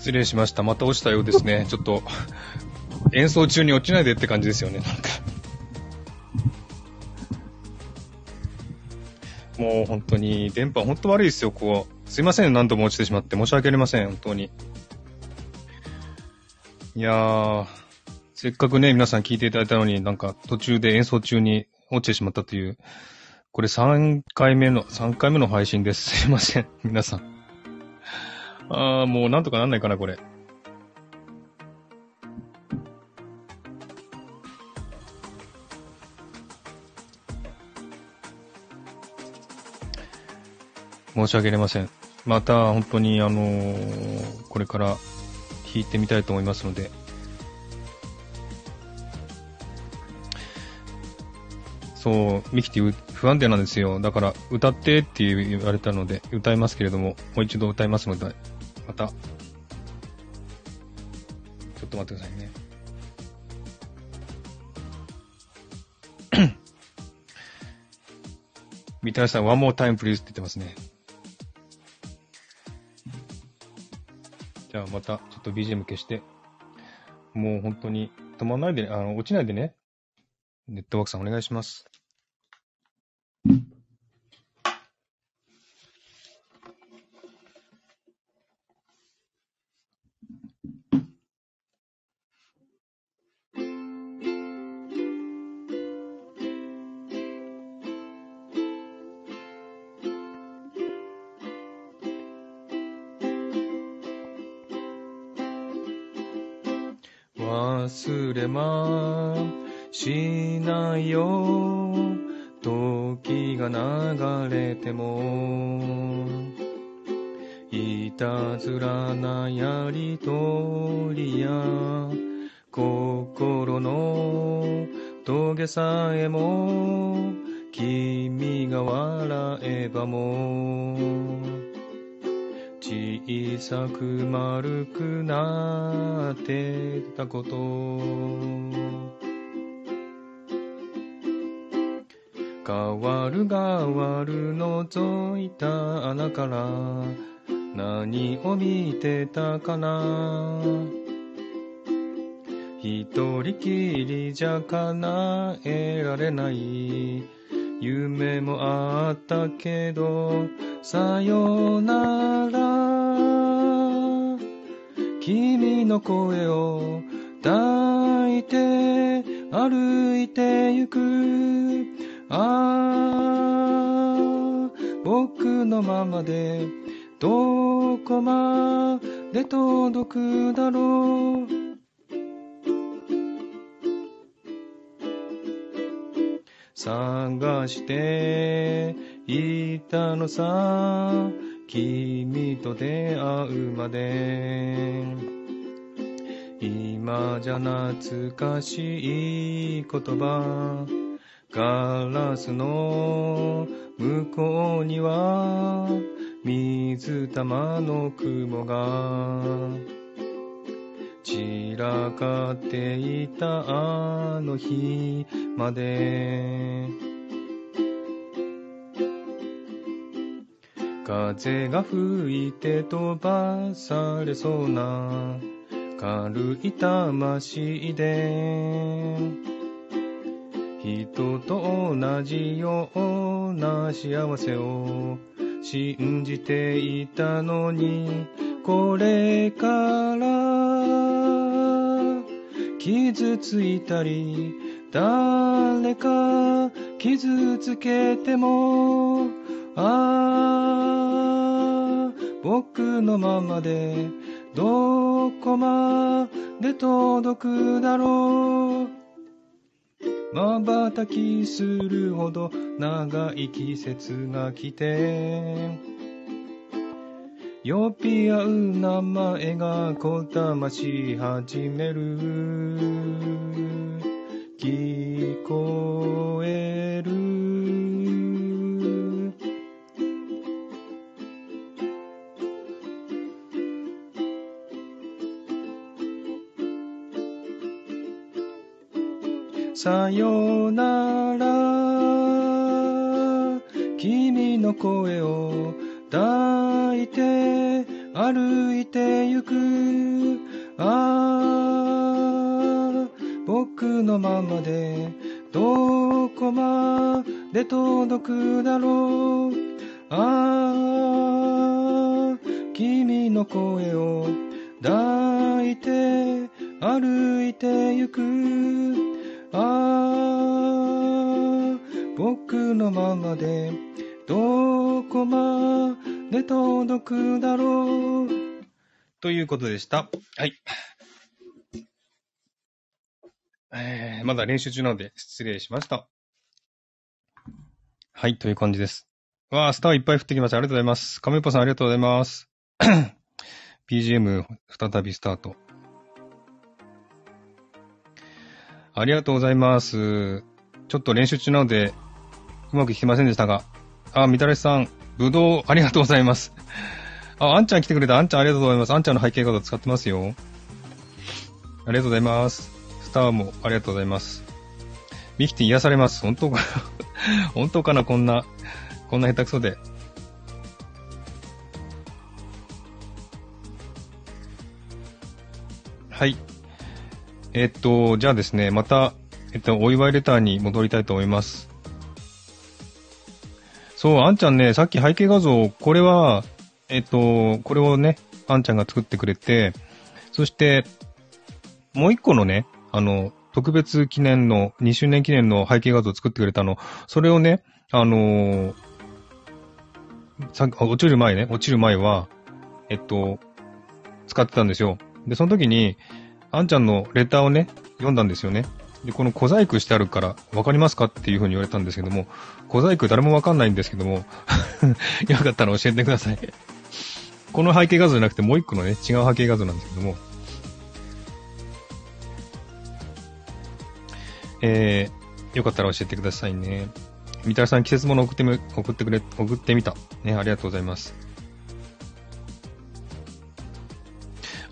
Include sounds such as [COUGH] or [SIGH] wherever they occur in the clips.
失礼しました。また落ちたようですね。[LAUGHS] ちょっと、演奏中に落ちないでって感じですよね、なんか。もう本当に、電波本当悪いですよ、ここ。すいません、何度も落ちてしまって。申し訳ありません、本当に。いやー、せっかくね、皆さん聞いていただいたのに、なんか途中で演奏中に落ちてしまったという、これ3回目の、3回目の配信です。すいません、皆さん。あー、もうなんとかなんないかな、これ。申し訳ありません。また本当にあのーこれから弾いてみたいと思いますので、そう、ミキティ不安定なんですよ。だから、歌ってって言われたので、歌いますけれども、もう一度歌いますので、また、ちょっと待ってくださいね。[COUGHS] 三谷さん、one more time please って言ってますね。じゃあまた、ちょっと BGM 消して、もう本当に止まらないで、あの、落ちないでね。ネットワークさんお願いします。ましないよ。時が流れてもいたずらなやりとりや心の峠さえも君が笑えばもう小さく丸くなってたこと。変わる変わる覗いた穴から何を見てたかな。一人きりじゃ叶えられない。夢もあったけどさよなら。君の声を抱いて歩いてゆく。ああ僕のままでどこまで届くだろう。探していたのさ君と出会うまで。今じゃ懐かしい言葉ガラスの向こうには水玉の雲が。散らかっていたあの日まで。風が吹いて飛ばされそうな軽い魂で。人と同じような幸せを信じていたのにこれから傷ついたり誰か傷つけてもああ僕のままでどこまで届くだろう。瞬きするほど長い季節が来て呼び合う名前がこだまし始める。聞こえる。さよなら。君の声を抱いて歩いてゆく。ああ僕のままでどこまで届くだろう。ああ君の声を抱いて歩いてゆく。ああ僕のままで。どこまで届くだろう？ということでした。はい。えー、まだ練習中なので失礼しました。はい、という感じです。わあ、スターいっぱい降ってきました。ありがとうございます。亀っぽさんありがとうございます。[CLEARS THROAT] BGM 再びスタート。ありがとうございます。ちょっと練習中なので、うまく弾けませんでしたが。あ、みたらしさん、ぶどう、ありがとうございます。あ、あんちゃん来てくれた。あんちゃんありがとうございます。あんちゃんの背景画像使ってますよ。ありがとうございます。スターもありがとうございます。ミキティ癒されます。本当かな？[LAUGHS] 本当かな？こんな、こんな下手くそで。はい。えっと、じゃあですね、また、えっと、お祝いレターに戻りたいと思います。そう、あんちゃんね、さっき背景画像、これは、えっと、これをね、あんちゃんが作ってくれて、そして、もう一個のね、あの、特別記念の、2周年記念の背景画像を作ってくれたの、それをね、あのー、さ落ちる前ね、落ちる前は、えっと、使ってたんですよ。で、その時に、あんちゃんのレターをね、読んだんですよね。で、この小細工してあるから、わかりますかっていう風に言われたんですけども、小細工誰もわかんないんですけども、[LAUGHS] よかったら教えてください。この背景画像じゃなくてもう一個のね、違う背景画像なんですけども、えー、よかったら教えてくださいね。みたらさん季節物送ってみ、送ってくれ、送ってみた。ね、ありがとうございます。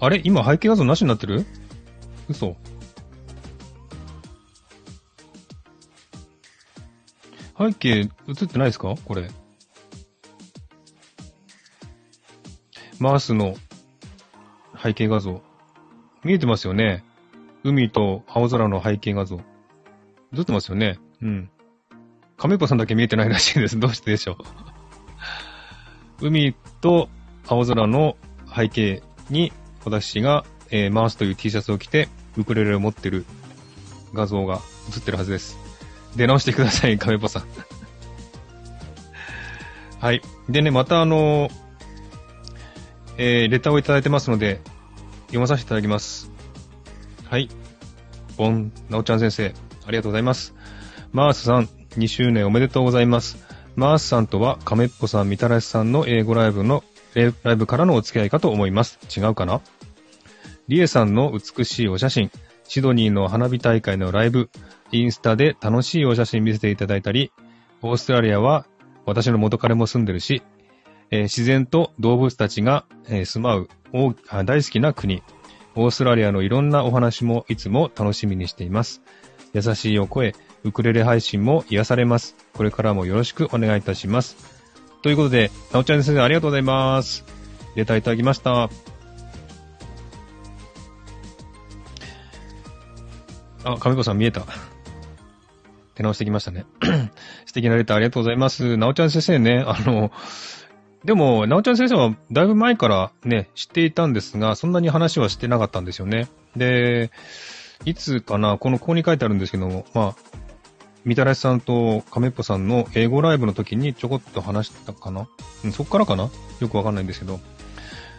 あれ？今背景画像なしになってる？嘘。背景映ってないですか？これ。マースの背景画像。見えてますよね海と青空の背景画像。映ってますよねうん。亀っぽさんだけ見えてないらしいです。[LAUGHS] どうしてでしょう？[LAUGHS] 海と青空の背景に私が、えー、マースという T シャツを着て、ウクレレを持ってる画像が映ってるはずです。出直してください、[LAUGHS] 亀っぽさん。はい。でね、またあの、えー、レターをいただいてますので、読まさせていただきます。はい。ボン、なおちゃん先生、ありがとうございます。マースさん、2周年おめでとうございます。マースさんとは、亀っぽさん、みたらしさんの英語ライブの、ライブからのお付き合いかと思います。違うかな？リエさんの美しいお写真、シドニーの花火大会のライブ、インスタで楽しいお写真見せていただいたり、オーストラリアは私の元彼も住んでるし、えー、自然と動物たちが、えー、住まう大好きな国、オーストラリアのいろんなお話もいつも楽しみにしています。優しいお声、ウクレレ配信も癒されます。これからもよろしくお願いいたします。ということで、なおちゃん先生ありがとうございます。レターいただきました。あ、亀子さん見えた。手直してきましたね。[CLEARS THROAT] 素敵なレターありがとうございます。なおちゃん先生ね、あの、でも、なおちゃん先生はだいぶ前からね、知っていたんですが、そんなに話はしてなかったんですよね。で、いつかな、このここに書いてあるんですけども、まあ、みたらしさんと亀っぽさんの英語ライブの時にちょこっと話したかな、うん、そっからかな？よくわかんないんですけど。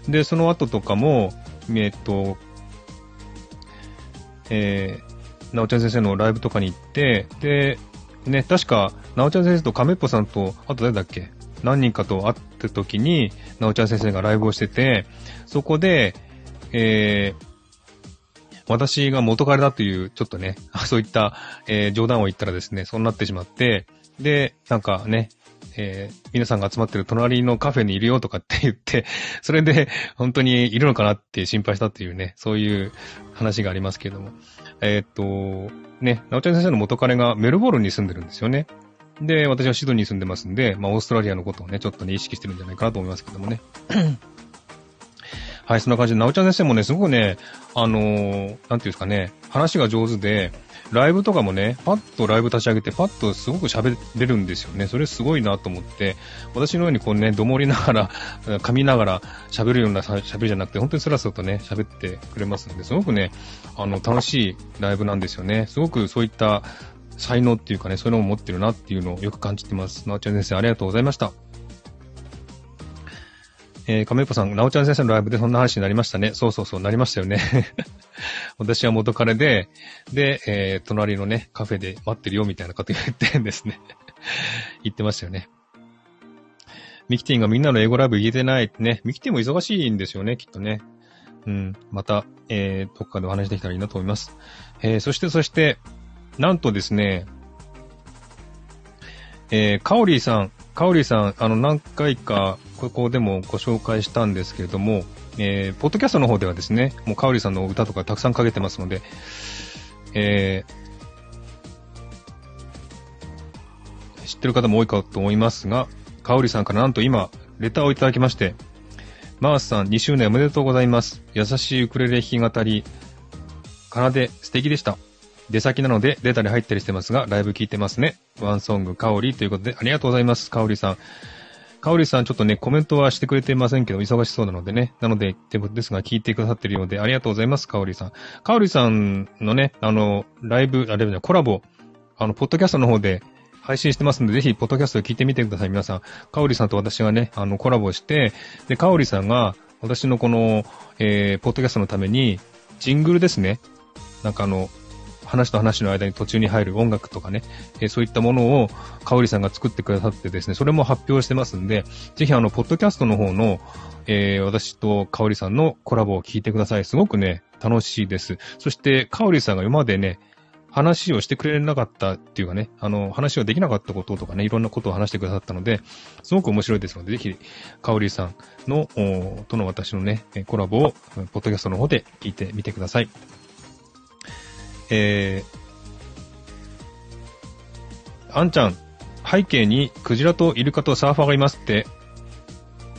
で、その後とかも、えっと、えー、なおちゃん先生のライブとかに行って、で、ね、確か、なおちゃん先生と亀っぽさんと、あと誰だっけ？何人かと会った時に、なおちゃん先生がライブをしてて、そこで、えー、私が元彼だという、ちょっとね、[LAUGHS] そういった、えー、冗談を言ったらですね、そうなってしまって、で、なんかね、えー、皆さんが集まってる隣のカフェにいるよとかって言って、それで本当にいるのかなって心配したっていうね、そういう話がありますけれども。えー、っと、ね、なおちゃん先生の元彼がメルボルンに住んでるんですよね。で、私はシドニーに住んでますんで、まあ、オーストラリアのことをね、ちょっとね、意識してるんじゃないかなと思いますけどもね。[CLEARS THROAT] はい、そんな感じで、なおちゃん先生もね、すごくね、あのー、なんていうんですかね、話が上手で、ライブとかもね、パッとライブ立ち上げて、パッとすごく喋れるんですよね。それすごいなと思って、私のようにこうね、どもりながら、[LAUGHS] 噛みながら喋るような喋りじゃなくて、本当にスラスラとね、喋ってくれますので、すごくね、あの、楽しいライブなんですよね。すごくそういった才能っていうかね、そういうのを持ってるなっていうのをよく感じてます。なおちゃん先生、ありがとうございました。えー、亀子さん、なおちゃん先生のライブでそんな話になりましたね。そうそうそう、なりましたよね。[LAUGHS] 私は元彼で、で、えー、隣のね、カフェで待ってるよみたいなこと言ってんですね。[LAUGHS] 言ってましたよね。ミキティンがみんなの英語ライブ言えてないってね。ミキティンも忙しいんですよね、きっとね。うん。また、えー、どっかでお話できたらいいなと思います。えー、そして、そして、なんとですね、えー、カオリーさん、カオリーさん、あの、何回かここでもご紹介したんですけれども、えー、ポッドキャストの方ではですね、もうかおりさんの歌とかたくさんかけてますので、えー、知ってる方も多いかと思いますが、かおりさんからなんと今、レターをいただきまして、マースさん2周年おめでとうございます。優しいウクレレ弾き語り、奏で素敵でした。出先なので出たり入ったりしてますが、ライブ聞いてますね。ワンソング、かおりということで、ありがとうございます、かおりさん。かおりさんちょっとね、コメントはしてくれてませんけど、忙しそうなのでね。なので、ですが、聞いてくださってるようで、ありがとうございます、かおりさん。かおりさんのね、あの、ライブ、あれじゃコラボ、あの、ポッドキャストの方で配信してますので、ぜひ、ポッドキャストで聞いてみてください、皆さん。かおりさんと私がね、あの、コラボして、で、かおりさんが、私のこの、えー、ポッドキャストのために、ジングルですね。なんかあの、話と話の間に途中に入る音楽とかね、えー、そういったものを、かおりさんが作ってくださってですね、それも発表してますんで、ぜひあの、ポッドキャストの方の、えー、私とかおりさんのコラボを聞いてください。すごくね、楽しいです。そして、かおりさんが今までね、話をしてくれなかったっていうかね、あの、話をできなかったこととかね、いろんなことを話してくださったので、すごく面白いですので、ぜひ、かおりさんの、との私のね、コラボを、ポッドキャストの方で聞いてみてください。えー、あんちゃん、背景にクジラとイルカとサーファーがいますって、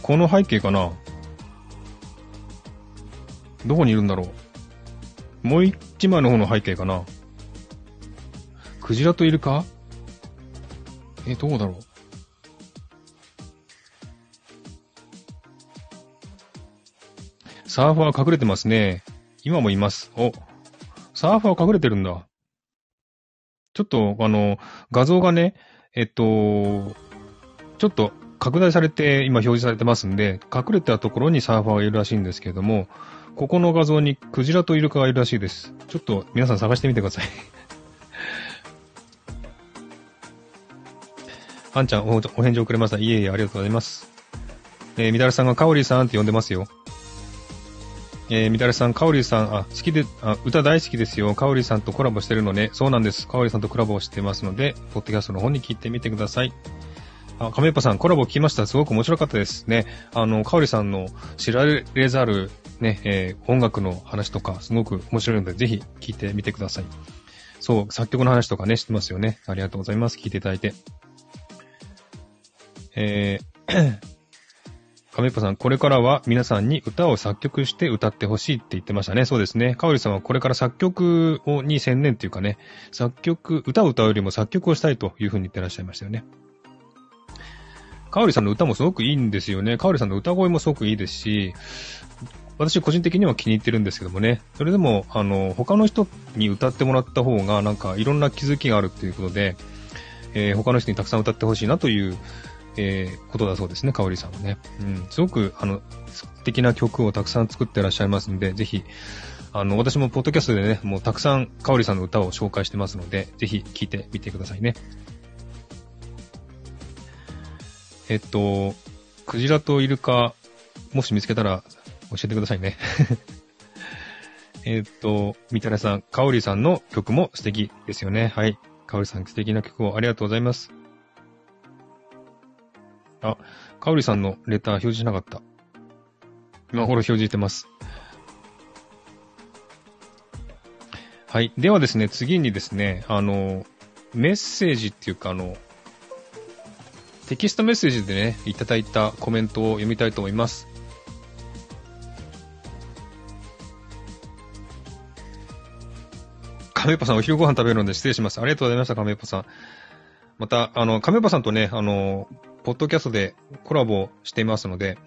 この背景かな？どこにいるんだろう？もう一枚の方の背景かな？クジラとイルカ？え、どうだろう？サーファー隠れてますね。今もいます。お、サーファー隠れてるんだ。ちょっと、あの、画像がね、えっと、ちょっと拡大されて今表示されてますんで、隠れたところにサーファーがいるらしいんですけれども、ここの画像にクジラとイルカがいるらしいです。ちょっと皆さん探してみてください [LAUGHS] あんちゃんお、お返事をくれました。いえいえ、ありがとうございます。えー、みだらさんがカオリーさんって呼んでますよ。えー、みだれさん、かおりさん、あ、好きで、あ、歌大好きですよ。かおりさんとコラボしてるのね。そうなんです。かおりさんとコラボしてますので、ポッドキャストの方に聞いてみてください。あ、亀っぱさん、コラボ聞きました。すごく面白かったですね。あの、かおりさんの知られざる、ね、えー、音楽の話とか、すごく面白いので、ぜひ聞いてみてください。そう、作曲の話とかね、知ってますよね。ありがとうございます。聞いていただいて。えー亀っぽさん、これからは皆さんに歌を作曲して歌ってほしいって言ってましたね。そうですね。かおりさんはこれから作曲をに専念っていうかね、作曲、歌を歌うよりも作曲をしたいというふうに言ってらっしゃいましたよね。かおりさんの歌もすごくいいんですよね。かおりさんの歌声もすごくいいですし、私個人的には気に入ってるんですけどもね。それでも、あの、他の人に歌ってもらった方が、なんかいろんな気づきがあるっていうことで、えー、他の人にたくさん歌ってほしいなというえー、ことだそうですね、かおりさんはね。うん、すごく、あの、素敵な曲をたくさん作ってらっしゃいますんで、ぜひ、あの、私もポッドキャストでね、もうたくさんかおりさんの歌を紹介してますので、ぜひ聴いてみてくださいね。えっと、クジラとイルカ、もし見つけたら教えてくださいね。[LAUGHS] えっと、みたらさん、かおりさんの曲も素敵ですよね。はい。かおりさん素敵な曲をありがとうございます。あ、かおりさんのレター表示しなかった。今頃表示してます。はい。ではですね、次にですね、あの、メッセージっていうか、あの、テキストメッセージでね、いただいたコメントを読みたいと思います。カメポさん、お昼ご飯食べるので失礼します。ありがとうございました、カメポさん。また、あの、カメポさんとね、あの、ポッドキャストでコラボしていますので、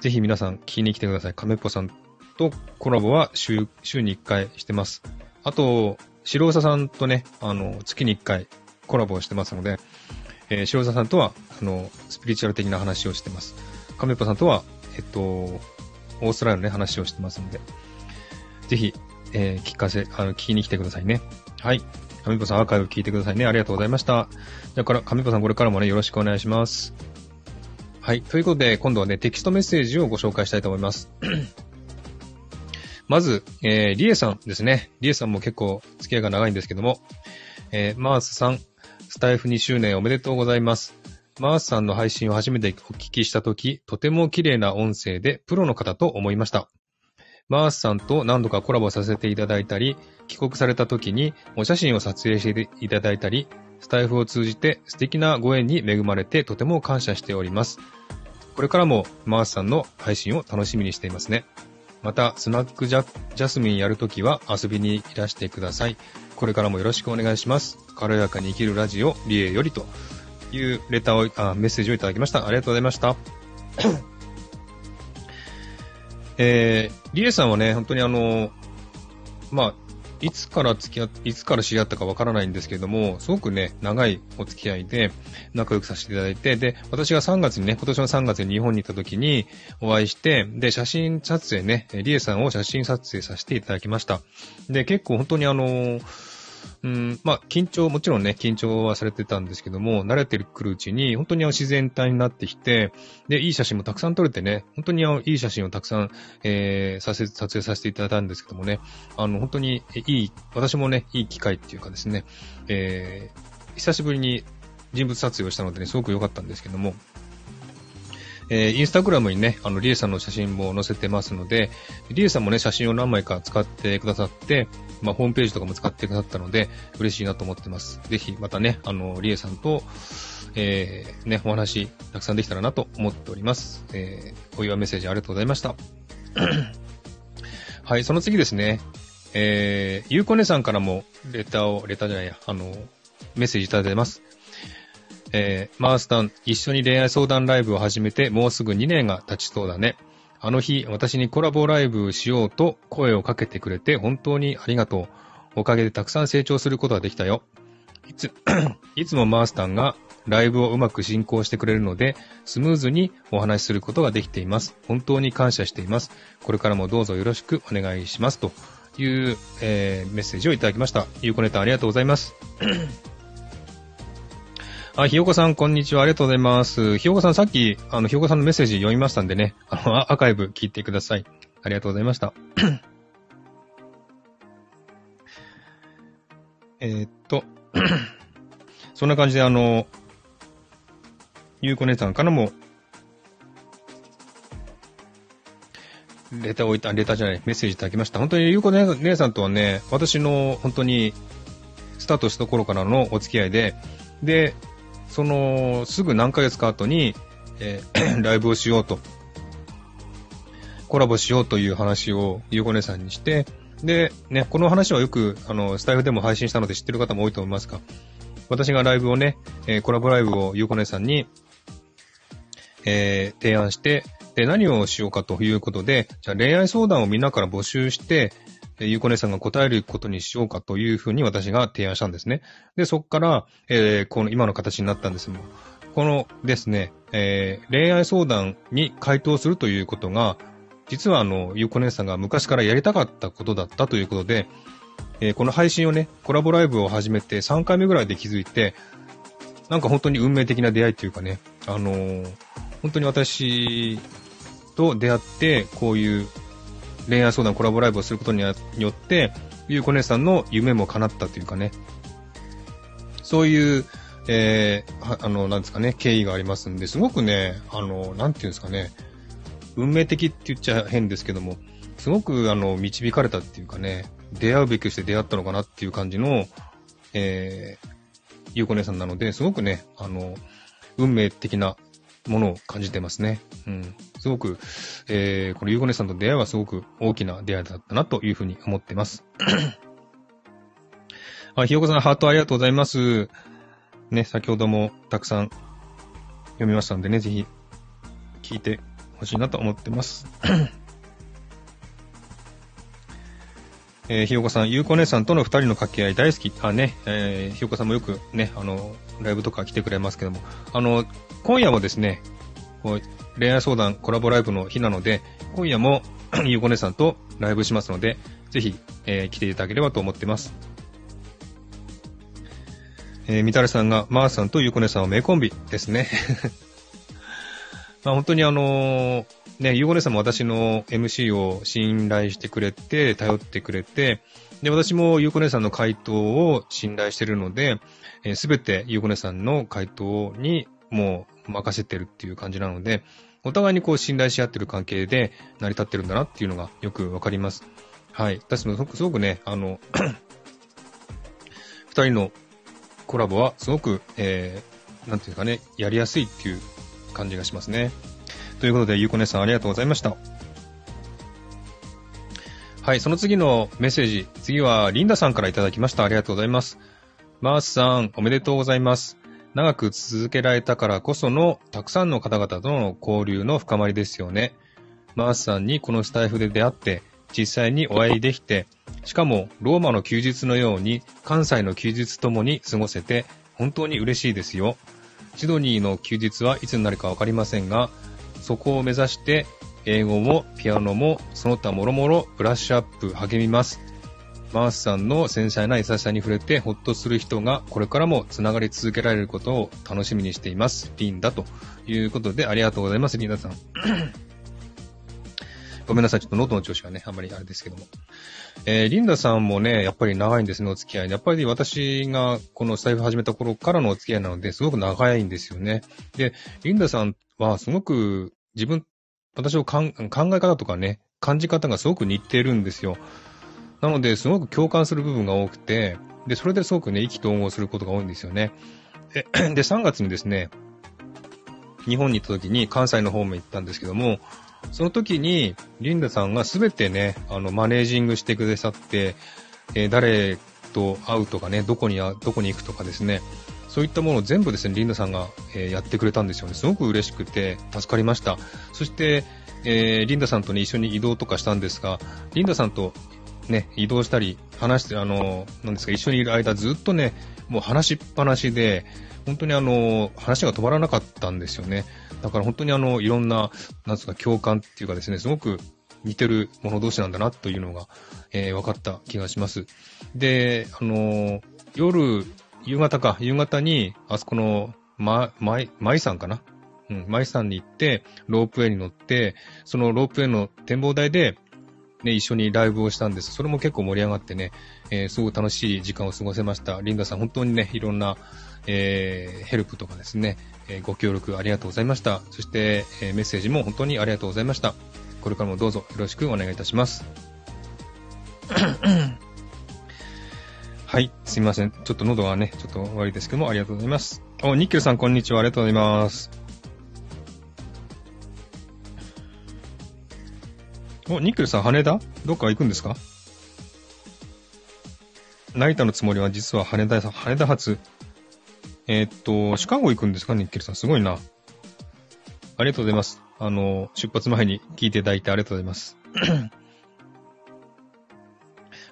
ぜひ皆さん聞きに来てください。亀パさんとコラボは週、週に1回してます。あと、白うささんとね、あの、月に1回コラボしてますので、えー、白うささんとは、あの、スピリチュアル的な話をしてます。亀パさんとは、えっと、オーストラリアのね、話をしてますので、ぜひ、えー、聞かせ、あの、聞きに来てくださいね。はい。亀子さんアーカイブ聞いてくださいね。ありがとうございました。だから、亀子さんこれからもね、よろしくお願いします。はい。ということで、今度はね、テキストメッセージをご紹介したいと思います。[CLEARS THROAT] まず、えー、リエさんですね。リエさんも結構付き合いが長いんですけども、えー、マースさん、スタイフ2周年おめでとうございます。マースさんの配信を初めてお聞きしたとき、とても綺麗な音声でプロの方と思いました。マースさんと何度かコラボさせていただいたり、帰国された時にお写真を撮影していただいたり、スタイフを通じて素敵なご縁に恵まれてとても感謝しております。これからもマースさんの配信を楽しみにしていますね。また、スナックジャジャスミンやるときは遊びにいらしてください。これからもよろしくお願いします。軽やかに生きるラジオ、リエよりというレターを、あメッセージをいただきました。ありがとうございました。えー、リエさんはね、本当にあの、まあ、いつから付き合って、いつから知り合ったかわからないんですけれども、すごくね、長いお付き合いで仲良くさせていただいて、で、私が3月にね、今年の3月に日本に行った時にお会いして、で、写真撮影ね、リエさんを写真撮影させていただきました。で、結構本当にあのーうん、まあ、緊張、もちろんね、緊張はされてたんですけども、慣れてくるうちに、本当に自然体になってきて、で、いい写真もたくさん撮れてね、本当にいい写真をたくさん、えー、させ、撮影させていただいたんですけどもね、あの、本当にいい、私もね、いい機会っていうかですね、えー、久しぶりに人物撮影をしたのでね、すごく良かったんですけども、えー、インスタグラムにね、あの、リエさんの写真も載せてますので、リエさんもね、写真を何枚か使ってくださって、まあ、ホームページとかも使ってくださったので、嬉しいなと思ってます。ぜひ、またね、あの、リエさんと、えー、ね、お話、たくさんできたらなと思っております。えー、お祝いメッセージありがとうございました。[COUGHS] はい、その次ですね。えー、ゆうこねさんからも、レターを、レターじゃないや、あの、メッセージいただいてます。えー、マースタン、一緒に恋愛相談ライブを始めてもうすぐ2年が経ちそうだね。あの日、私にコラボライブしようと声をかけてくれて本当にありがとう。おかげでたくさん成長することができたよ。いつ、[CLEARS THROAT] いつもマースタンがライブをうまく進行してくれるので、スムーズにお話しすることができています。本当に感謝しています。これからもどうぞよろしくお願いします。という、えー、メッセージをいただきました。ゆうこネタありがとうございます。あ、ひよこさん、こんにちは。ありがとうございます。ひよこさん、さっき、あの、ひよこさんのメッセージ読みましたんでね、あの、アーカイブ聞いてください。ありがとうございました。[COUGHS] えっと、[COUGHS] そんな感じで、あの、ゆうこ姉さんからも、レターを置いた、レターじゃない、メッセージいただきました。本当にゆうこ姉さんとはね、私の本当に、スタートした頃からのお付き合いで、で、その、すぐ何ヶ月か後に、えー、[CLEARS THROAT] ライブをしようと、コラボしようという話をゆうこ姉さんにして、で、ね、この話はよく、あの、スタイフでも配信したので知ってる方も多いと思いますが、私がライブをね、えー、コラボライブをゆうこ姉さんに、えー、提案して、で、何をしようかということで、じゃあ恋愛相談をみんなから募集して、えゆうこ姉さんが答えることにしようかというふうに私が提案したんですね。で、そこから、えー、この今の形になったんですもこのですね、えー、恋愛相談に回答するということが、実はあの、ゆうこ姉さんが昔からやりたかったことだったということで、えー、この配信をね、コラボライブを始めて3回目ぐらいで気づいて、なんか本当に運命的な出会いというかね、あのー、本当に私と出会って、こういう恋愛相談コラボライブをすることによって、ゆうこ姉さんの夢も叶ったというかね、そういう、えー、あの、なんですかね、経緯がありますんで、すごくね、あの、なんていうんですかね、運命的って言っちゃ変ですけども、すごく、あの、導かれたっていうかね、出会うべくして出会ったのかなっていう感じの、えー、ゆうこ姉さんなので、すごくね、あの、運命的なものを感じてますね。うん。すごく、えー、このゆうこねさんと出会いはすごく大きな出会いだったなというふうに思ってます。[CLEARS THROAT] あ、ひよこさん、ハートありがとうございます。ね、先ほどもたくさん読みましたんでね、ぜひ聞いてほしいなと思ってます。[CLEARS THROAT] えー、ひよこさん、ゆうこ姉さんとの二人の掛け合い大好き。あ、ね、えー、ひよこさんもよくね、あの、ライブとか来てくれますけども、あの、今夜もですね、こう恋愛相談コラボライブの日なので、今夜も [COUGHS] ゆうこ姉さんとライブしますので、ぜひ、えー、来ていただければと思ってます。えー、みたらさんが、まー、さんとゆうこねさんは名コンビですね。[LAUGHS] まあ本当にあのー、ね、ゆうこねさんも私の MC を信頼してくれて、頼ってくれて、で、私もゆうこねさんの回答を信頼してるので、す、え、べ、てゆうこねさんの回答にもう任せてるっていう感じなので、お互いにこう信頼し合ってる関係で成り立ってるんだなっていうのがよくわかります。はい。私もすごくね、あの [COUGHS] 二人のコラボはすごく、えー、なんていうかね、やりやすいっていう感じがしますね。ということで、ゆうこねさんありがとうございました。はい、その次のメッセージ。次は、リンダさんからいただきました。ありがとうございます。マースさん、おめでとうございます。長く続けられたからこその、たくさんの方々との交流の深まりですよね。マースさんにこのスタイフで出会って、実際にお会いできて、しかもローマの休日のように関西の休日ともに過ごせて本当に嬉しいですよ。シドニーの休日はいつになるかわかりませんが、そこを目指して英語もピアノもその他もろもろブラッシュアップ励みます。マースさんの繊細な優しさに触れてほっとする人がこれからも繋がり続けられることを楽しみにしています。リンダということでありがとうございます、リンダさん。[LAUGHS] ごめんなさい。ちょっと喉の調子がね、あんまりあれですけども。えー、リンダさんもね、やっぱり長いんですね、お付き合い。やっぱり私がこのスタイフ始めた頃からのお付き合いなので、すごく長いんですよね。で、リンダさんはすごく自分、私の考え方とかね、感じ方がすごく似てるんですよ。なので、すごく共感する部分が多くて、で、それですごくね、意気投合することが多いんですよね。で、で3月にですね、日本に行った時に関西の方面行ったんですけども、その時に、リンダさんがすべてね、あの、マネージングしてくださって、えー、誰と会うとかね、どこに、どこに行くとかですね、そういったものを全部ですね、リンダさんが、えー、やってくれたんですよね。すごく嬉しくて、助かりました。そして、えー、リンダさんとね、一緒に移動とかしたんですが、リンダさんとね、移動したり、話して、あの、なんですか、一緒にいる間ずっとね、もう話しっぱなしで、本当にあの、話が止まらなかったんですよね。だから本当にあの、いろんな、なんですか、共感っていうかですね、すごく似てる者同士なんだなというのが、えー、分かった気がします。で、あの、夜、夕方か、夕方に、あそこの、ま、まい、まいさんかな？うん、まいさんに行って、ロープウェイに乗って、そのロープウェイの展望台で、ね、一緒にライブをしたんです。それも結構盛り上がってね、えー、すごく楽しい時間を過ごせました。リンダさん、本当にね、いろんな、えー、ヘルプとかですね、えー、ご協力ありがとうございました。そして、えー、メッセージも本当にありがとうございました。これからもどうぞよろしくお願いいたします。はい、すみません。ちょっと喉がね、ちょっと悪いですけども、ありがとうございます。お、ニッケルさん、こんにちは。ありがとうございます。お、ニッケルさん、羽田？どっか行くんですか？成田のつもりは実は羽田、羽田発。えー、っと、シカゴ行くんですか？ニッケルさん。すごいな。ありがとうございます。あの、出発前に聞いていただいてありがとうございます。[CLEARS THROAT]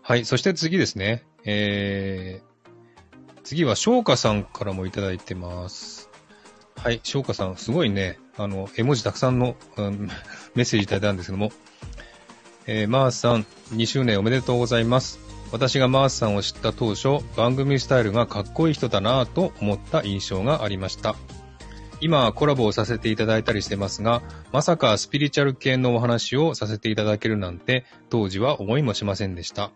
はい、そして次ですね。えー、次は翔歌さんからもいただいてます。はい、翔歌さん、すごいね、あの、絵文字たくさんの、うん、メッセージいただいたんですけども、えー、マースさん、2周年おめでとうございます。私がマースさんを知った当初、番組スタイルがかっこいい人だなぁと思った印象がありました。今、コラボをさせていただいたりしてますが、まさかスピリチュアル系のお話をさせていただけるなんて、当時は思いもしませんでした。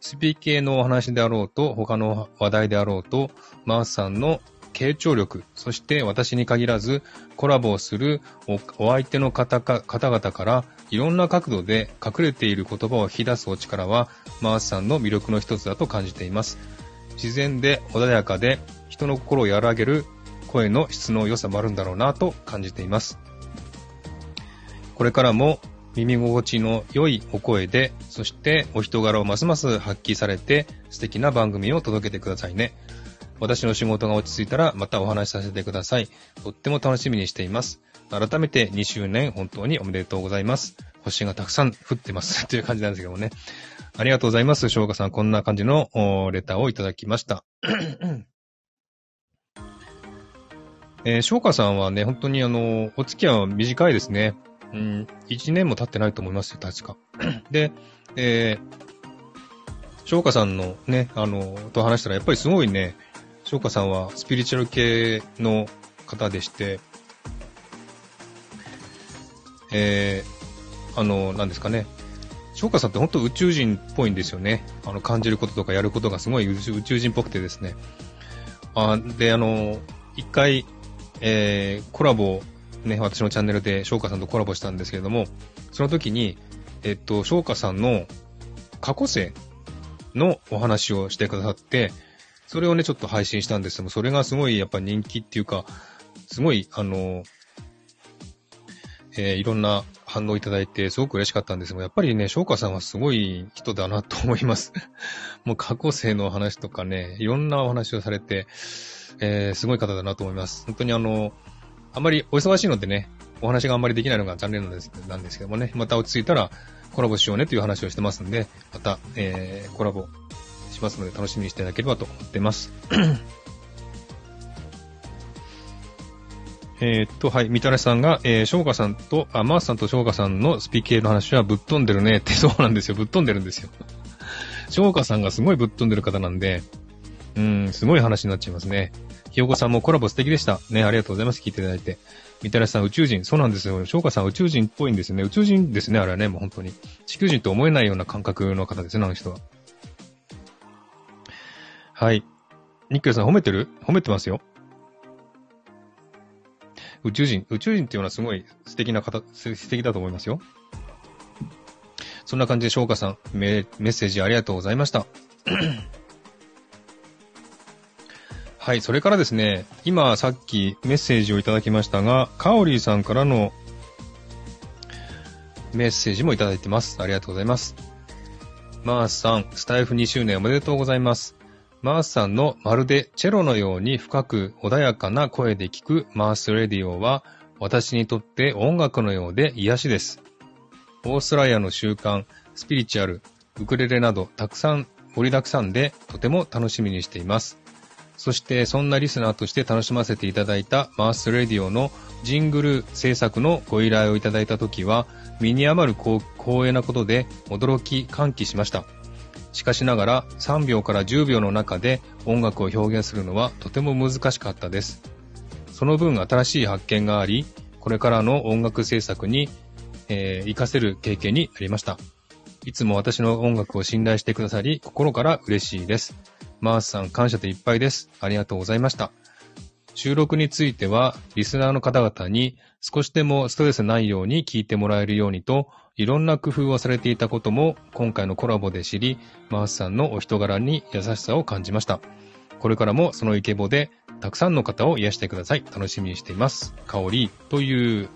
スピ系のお話であろうと、他の話題であろうと、マースさんの傾聴力、そして私に限らず、コラボをするお相手の方か方々からいろんな角度で隠れている言葉を引き出すお力は、マースさんの魅力の一つだと感じています。自然で穏やかで人の心を和らげる声の質の良さもあるんだろうなと感じています。これからも耳心地の良いお声で、そしてお人柄をますます発揮されて素敵な番組を届けてくださいね。私の仕事が落ち着いたらまたお話しさせてください。とっても楽しみにしています。改めて2周年本当におめでとうございます。星がたくさん降ってます [LAUGHS] という感じなんですけどもね。ありがとうございます。翔歌さん、こんな感じのレターをいただきました。えー、翔歌さんはね、本当にあの、お付き合いは短いですね。うん、1年も経ってないと思いますよ、確か。[CLEARS THROAT] で、えー、翔歌さんのね、あの、と話したら、やっぱりすごいね、翔歌さんはスピリチュアル系の方でして、えー、あの、なんですかね。翔歌さんって本当宇宙人っぽいんですよね。あの、感じることとかやることがすごい宇宙人っぽくてですね。あで、あの、一回、えー、コラボ、ね、私のチャンネルで翔歌さんとコラボしたんですけれども、その時に、えっと、翔歌さんの過去生のお話をしてくださって、それをね、ちょっと配信したんですけども、それがすごいやっぱ人気っていうか、すごい、あの、えー、いろんな反応いただいて、すごく嬉しかったんですが、やっぱりね、翔歌さんはすごい人だなと思います。[LAUGHS] もう過去生の話とかね、いろんなお話をされて、えー、すごい方だなと思います。本当にあの、あんまりお忙しいのでね、お話があんまりできないのが残念なんですなんですけどもね、また落ち着いたらコラボしようねという話をしてますんで、また、えー、コラボしますので楽しみにしていただければと思ってます。えー、っと、はい、みたらしさんが、えー、しょうかさんと、あ、マースさんとしょうかさんのスピ系の話はぶっ飛んでるねって [LAUGHS] そうなんですよ。ぶっ飛んでるんですよ。[LAUGHS] しょうかさんがすごいぶっ飛んでる方なんで、うん、すごい話になっちゃいますね。ひよこさんもコラボ素敵でした。ね、ありがとうございます。聞いていただいて。みたらしさん宇宙人。そうなんですよ。しょうかさん宇宙人っぽいんですよね。宇宙人ですね、あれはね、もう本当に。地球人と思えないような感覚の方ですね、あの人は。はい。ニッケルさん褒めてる？褒めてますよ。宇宙人。宇宙人っていうのはすごい素敵な方、素敵だと思いますよ。そんな感じで、翔歌さんメ、メッセージありがとうございました。[CLEARS THROAT] はい、それからですね、今さっきメッセージをいただきましたが、カオリーさんからのメッセージもいただいてます。ありがとうございます。マースさん、スタイフ2周年おめでとうございます。マースさんのまるでチェロのように深く穏やかな声で聞くマースレディオは私にとって音楽のようで癒しです。オーストラリアの習慣、スピリチュアル、ウクレレなどたくさん盛りだくさんでとても楽しみにしています。そしてそんなリスナーとして楽しませていただいたマースレディオのジングル制作のご依頼をいただいたときは身に余る光栄なことで驚き歓喜しました。しかしながら3秒から10秒の中で音楽を表現するのはとても難しかったです。その分新しい発見があり、これからの音楽制作に、えー、活かせる経験になりました。いつも私の音楽を信頼してくださり、心から嬉しいです。マースさん感謝でいっぱいです。ありがとうございました。収録については、リスナーの方々に少しでもストレスないように聞いてもらえるようにと、いろんな工夫をされていたことも今回のコラボで知り、マースさんのお人柄に優しさを感じました。これからもそのイケボでたくさんの方を癒してください。楽しみにしています。かおりという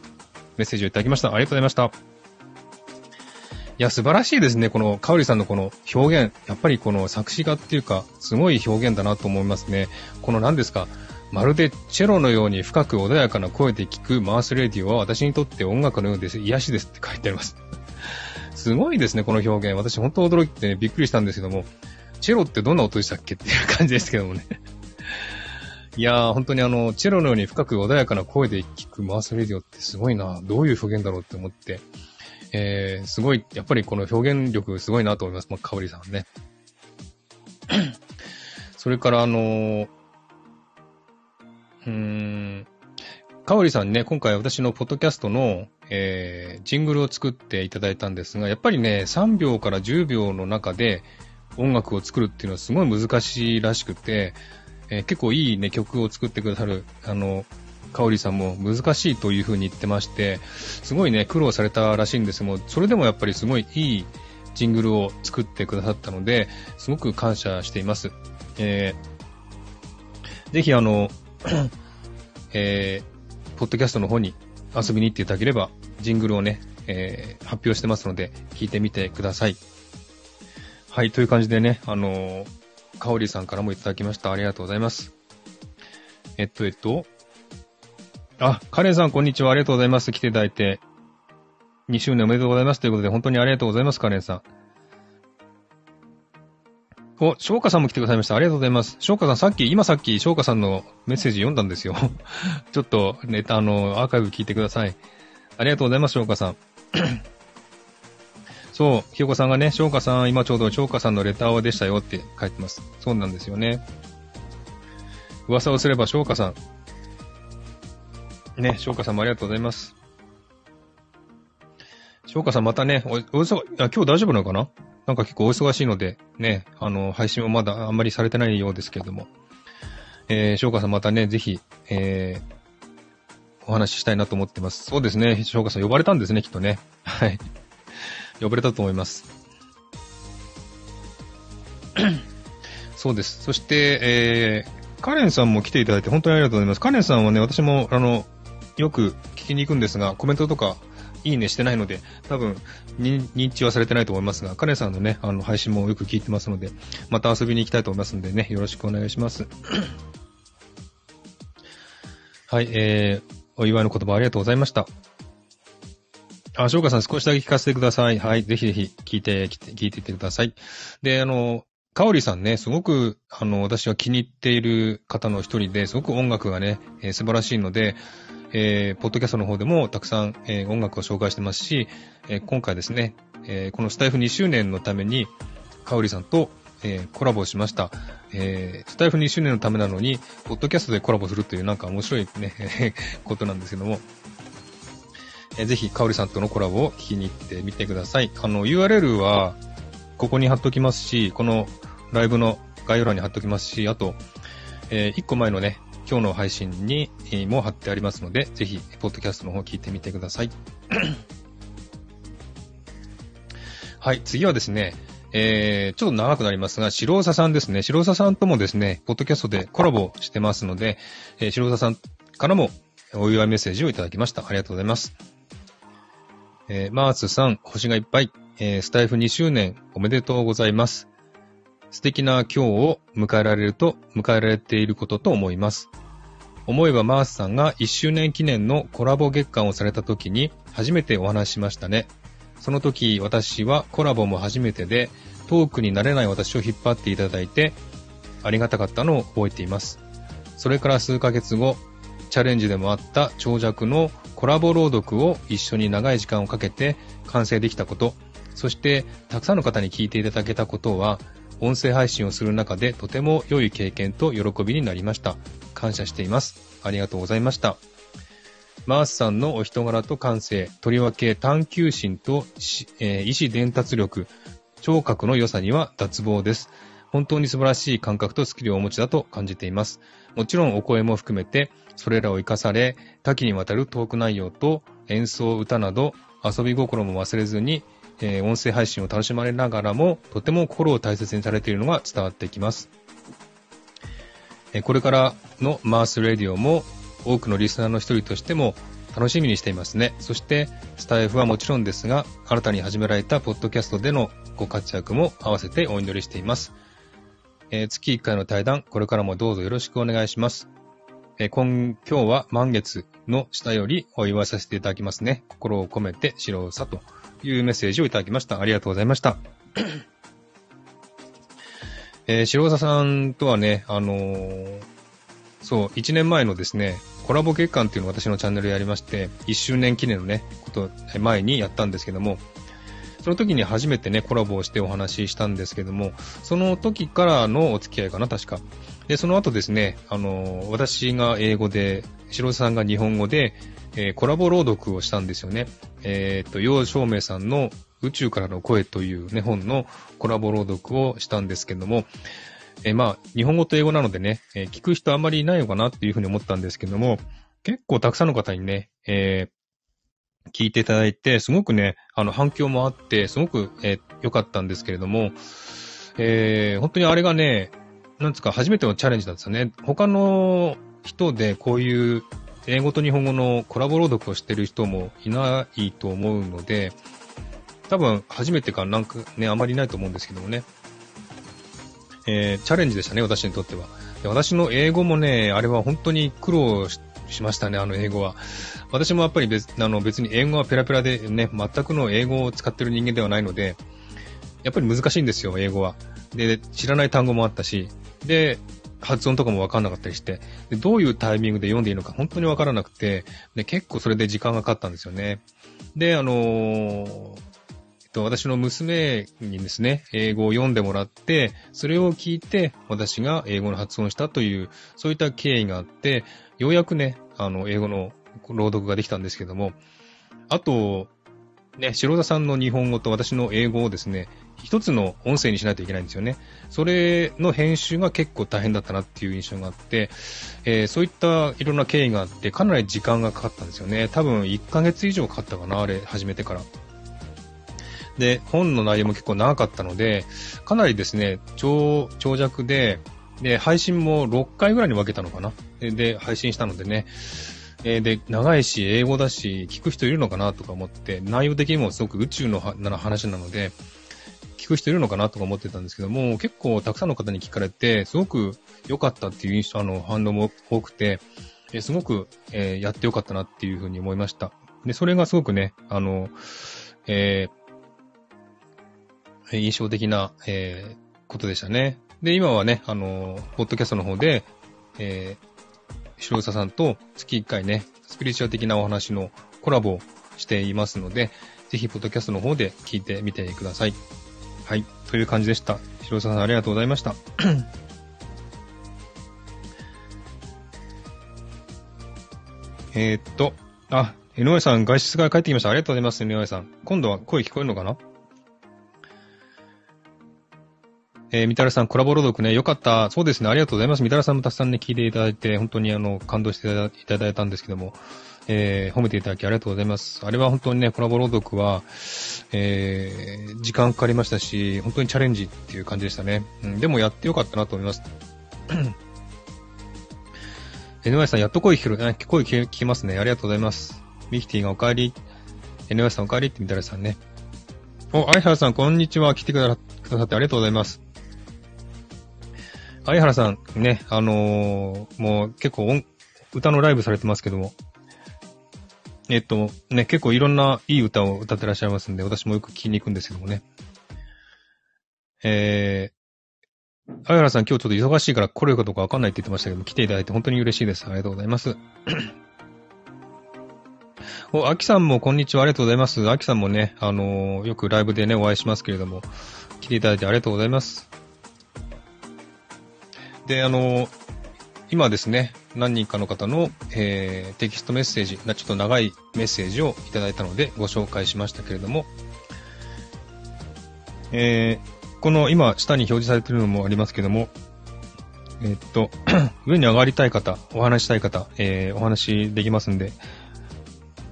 メッセージをいただきました。ありがとうございました。いや、素晴らしいですね。この、かおりさんのこの表現。やっぱりこの作詞家っていうか、すごい表現だなと思いますね。この何ですか？まるでチェロのように深く穏やかな声で聞くマースレディオは私にとって音楽のようです。癒しですって書いてあります。[LAUGHS] すごいですね、この表現。私本当驚いて、ね、びっくりしたんですけども、チェロってどんな音でしたっけっていう感じですけどもね。[LAUGHS] いやー、本当にあの、チェロのように深く穏やかな声で聞くマースレディオってすごいな。どういう表現だろうって思って、えー、すごい、やっぱりこの表現力すごいなと思います。まあ、かおりさんね。[CLEARS THROAT] それからあのーうーん。かおりさんね、今回私のポッドキャストの、えー、ジングルを作っていただいたんですが、やっぱりね、3秒から10秒の中で音楽を作るっていうのはすごい難しいらしくて、えー、結構いいね、曲を作ってくださる、あの、かおりさんも難しいというふうに言ってまして、すごいね、苦労されたらしいんですも、それでもやっぱりすごいいいジングルを作ってくださったので、すごく感謝しています。えー、ぜひあの、えー、ポッドキャストの方に遊びに行っていただければ、ジングルをね、えー、発表してますので、聞いてみてください。はい、という感じでね、あのー、かおりさんからもいただきました。ありがとうございます。えっと、えっと、あ、カレンさん、こんにちは。ありがとうございます。来ていただいて。2周年おめでとうございます。ということで、本当にありがとうございます、カレンさん。お、翔歌さんも来てくださいました。ありがとうございます。翔歌さん、さっき、今さっき翔歌さんのメッセージ読んだんですよ。[LAUGHS] ちょっと、ネタ、あの、アーカイブ聞いてください。ありがとうございます、翔歌さん。[COUGHS] そう、ひよこさんがね、翔歌さん、今ちょうど翔歌さんのレターでしたよって書いてます。そうなんですよね。噂をすれば翔歌さん。ね、翔歌さんもありがとうございます。翔歌さんまたね、お、お忙、今日大丈夫なのかな？なんか結構お忙しいので、ね、あの、配信もまだあんまりされてないようですけれども、えー、翔歌さんまたね、ぜひ、えー、お話ししたいなと思ってます。そうですね、翔歌さん呼ばれたんですね、きっとね。はい。呼ばれたと思います。[COUGHS] そうです。そして、えー、カレンさんも来ていただいて本当にありがとうございます。カレンさんはね、私も、あの、よく聞きに行くんですが、コメントとかいいねしてないので、多分、認知はされてないと思いますが、カレンさんのね、あの、配信もよく聞いてますので、また遊びに行きたいと思いますのでね、よろしくお願いします。[COUGHS] はい、えー、お祝いの言葉ありがとうございました。あ、翔歌さん少しだけ聞かせてください。はい、ぜひぜひ聞いて、聞いていってください。で、あの、かおりさんね、すごく、あの、私は気に入っている方の一人で、すごく音楽がね、えー、素晴らしいので、えー、ポッドキャストの方でもたくさん、えー、音楽を紹介してますし、えー、今回ですね、えー、このスタイフ2周年のために、かおりさんと、えー、コラボしました。えー、スタイフ2周年のためなのに、ポッドキャストでコラボするというなんか面白いね、[LAUGHS] ことなんですけども、えー、ぜひ、かおりさんとのコラボを聞きに行ってみてください。あの、URL は、ここに貼っときますし、このライブの概要欄に貼っときますし、あと、えー、1個前のね、今日の配信にも貼ってありますので、ぜひ、ポッドキャストの方聞いてみてください。[COUGHS] はい、次はですね、えー、ちょっと長くなりますが、白尾さんですね。白尾さんともですね、ポッドキャストでコラボしてますので、えー、白尾さんからもお祝いメッセージをいただきました。ありがとうございます。えー、マースさん、星がいっぱい、えー、スタイフ2周年おめでとうございます。素敵な今日を迎えられると、迎えられていることと思います。思えばマースさんが1周年記念のコラボ月間をされた時に初めてお話しましたね。その時私はコラボも初めてでトークになれない私を引っ張っていただいてありがたかったのを覚えています。それから数ヶ月後、チャレンジでもあった長尺のコラボ朗読を一緒に長い時間をかけて完成できたこと、そしてたくさんの方に聞いていただけたことは音声配信をする中でとても良い経験と喜びになりました。感謝しています。ありがとうございました。マースさんのお人柄と感性、とりわけ探求心と、えー、意思伝達力、聴覚の良さには脱帽です。本当に素晴らしい感覚とスキルをお持ちだと感じています。もちろんお声も含めて、それらを活かされ、多岐にわたるトーク内容と演奏、歌など遊び心も忘れずにえー、音声配信を楽しまれながらも、とても心を大切にされているのが伝わってきます。え、これからのマースレディオも、多くのリスナーの一人としても楽しみにしていますね。そして、スタイフはもちろんですが、新たに始められたポッドキャストでのご活躍も合わせてお祈りしています。えー、月1回の対談、これからもどうぞよろしくお願いします。えー、今、今日は満月の下よりお祝いさせていただきますね。心を込めて白さというメッセージをいただきました。ありがとうございました。えー、白沢さんとはね、あのー、そう、1年前のですね、コラボ月間っていうのを私のチャンネルやりまして、1周年記念のね、こと、前にやったんですけども、その時に初めてね、コラボをしてお話ししたんですけども、その時からのお付き合いかな、確か。で、その後ですね、あのー、私が英語で、白さんが日本語で、えー、コラボ朗読をしたんですよね。えっ、と、楊照明さんの宇宙からの声というね、本のコラボ朗読をしたんですけども、え、まあ、日本語と英語なのでね、え、聞く人あんまりいないのかなっていうふうに思ったんですけども、結構たくさんの方にね、えー、聞いていただいて、すごくね、あの、反響もあって、すごく、えー、良かったんですけれども、えー、本当にあれがね、なんですか、初めてのチャレンジなんですよね。他の人でこういう英語と日本語のコラボ朗読をしてる人もいないと思うので、多分初めてかなんかね、あまりないと思うんですけどもね。えー、チャレンジでしたね、私にとっては。私の英語もね、あれは本当に苦労しましたね、あの英語は。私もやっぱり別あの別に英語はペラペラでね、全くの英語を使ってる人間ではないので、やっぱり難しいんですよ、英語は。で、知らない単語もあったし、で、発音とかもわかんなかったりして、どういうタイミングで読んでいいのか本当にわからなくて、で、結構それで時間がかかったんですよね。で、あのー、と、私の娘にですね、英語を読んでもらって、それを聞いて、私が英語の発音したという、そういった経緯があって、ようやくね、あの、英語の朗読ができたんですけども、あと、ね、白田さんの日本語と私の英語をですね、一つの音声にしないといけないんですよね。それの編集が結構大変だったなっていう印象があって、えー、そういったいろんな経緯があって、かなり時間がかかったんですよね。多分1ヶ月以上かかったかな、あれ、始めてから。で、本の内容も結構長かったので、かなりですね、長、長尺で、で、配信も6回ぐらいに分けたのかな。で、配信したのでね、え、で、長いし、英語だし、聞く人いるのかなとか思って、内容的にもすごく宇宙の話なので、聞く人いるのかなとか思ってたんですけども、結構たくさんの方に聞かれて、すごく良かったっていう印象、あの、反応も多くて、え、すごく、えー、やって良かったなっていうふうに思いました。で、それがすごくね、あの、えー、印象的な、えー、ことでしたね。で、今はね、あの、ポッドキャストの方で、えー、白草さんと月1回ね、スピリチュアル的なお話のコラボをしていますので、ぜひ、ポッドキャストの方で聞いてみてください。はい。という感じでした。白草さんありがとうございました。[CLEARS THROAT] えっと、あ、井上さん、外出から帰ってきました。ありがとうございます、井上さん。今度は声聞こえるのかな？えー、みたらさん、コラボ朗読ね、よかった。そうですね、ありがとうございます。みたらさんもたくさんね、聞いていただいて、本当にあの、感動していただいたんですけども、えー、褒めていただきありがとうございます。あれは本当にね、コラボ朗読は、えー、時間かかりましたし、本当にチャレンジっていう感じでしたね。うん、でもやってよかったなと思います。[CLEARS THROAT] NY さん、やっと声聞ける、ね、声聞きますね。ありがとうございます。ミキティがお帰り。NY さんお帰りってみたらさんね。お、相原さん、こんにちは。来てくださってありがとうございます。相原さん、ね、あのー、もう結構、歌のライブされてますけども、えっと、ね、結構いろんないい歌を歌ってらっしゃいますんで、私もよく聞きに行くんですけどもね。えー、相原さん今日ちょっと忙しいから来れるかどうかわかんないって言ってましたけど、来ていただいて本当に嬉しいです。ありがとうございます。[COUGHS] お、アキさんもこんにちは。ありがとうございます。アキさんもね、あのー、よくライブでね、お会いしますけれども、来ていただいてありがとうございます。で、あの、今ですね、何人かの方の、えー、テキストメッセージ、ちょっと長いメッセージをいただいたのでご紹介しましたけれども、えー、この今下に表示されているのもありますけども、えー、っと、[CLEARS THROAT] 上に上がりたい方、お話したい方、えー、お話できますんで、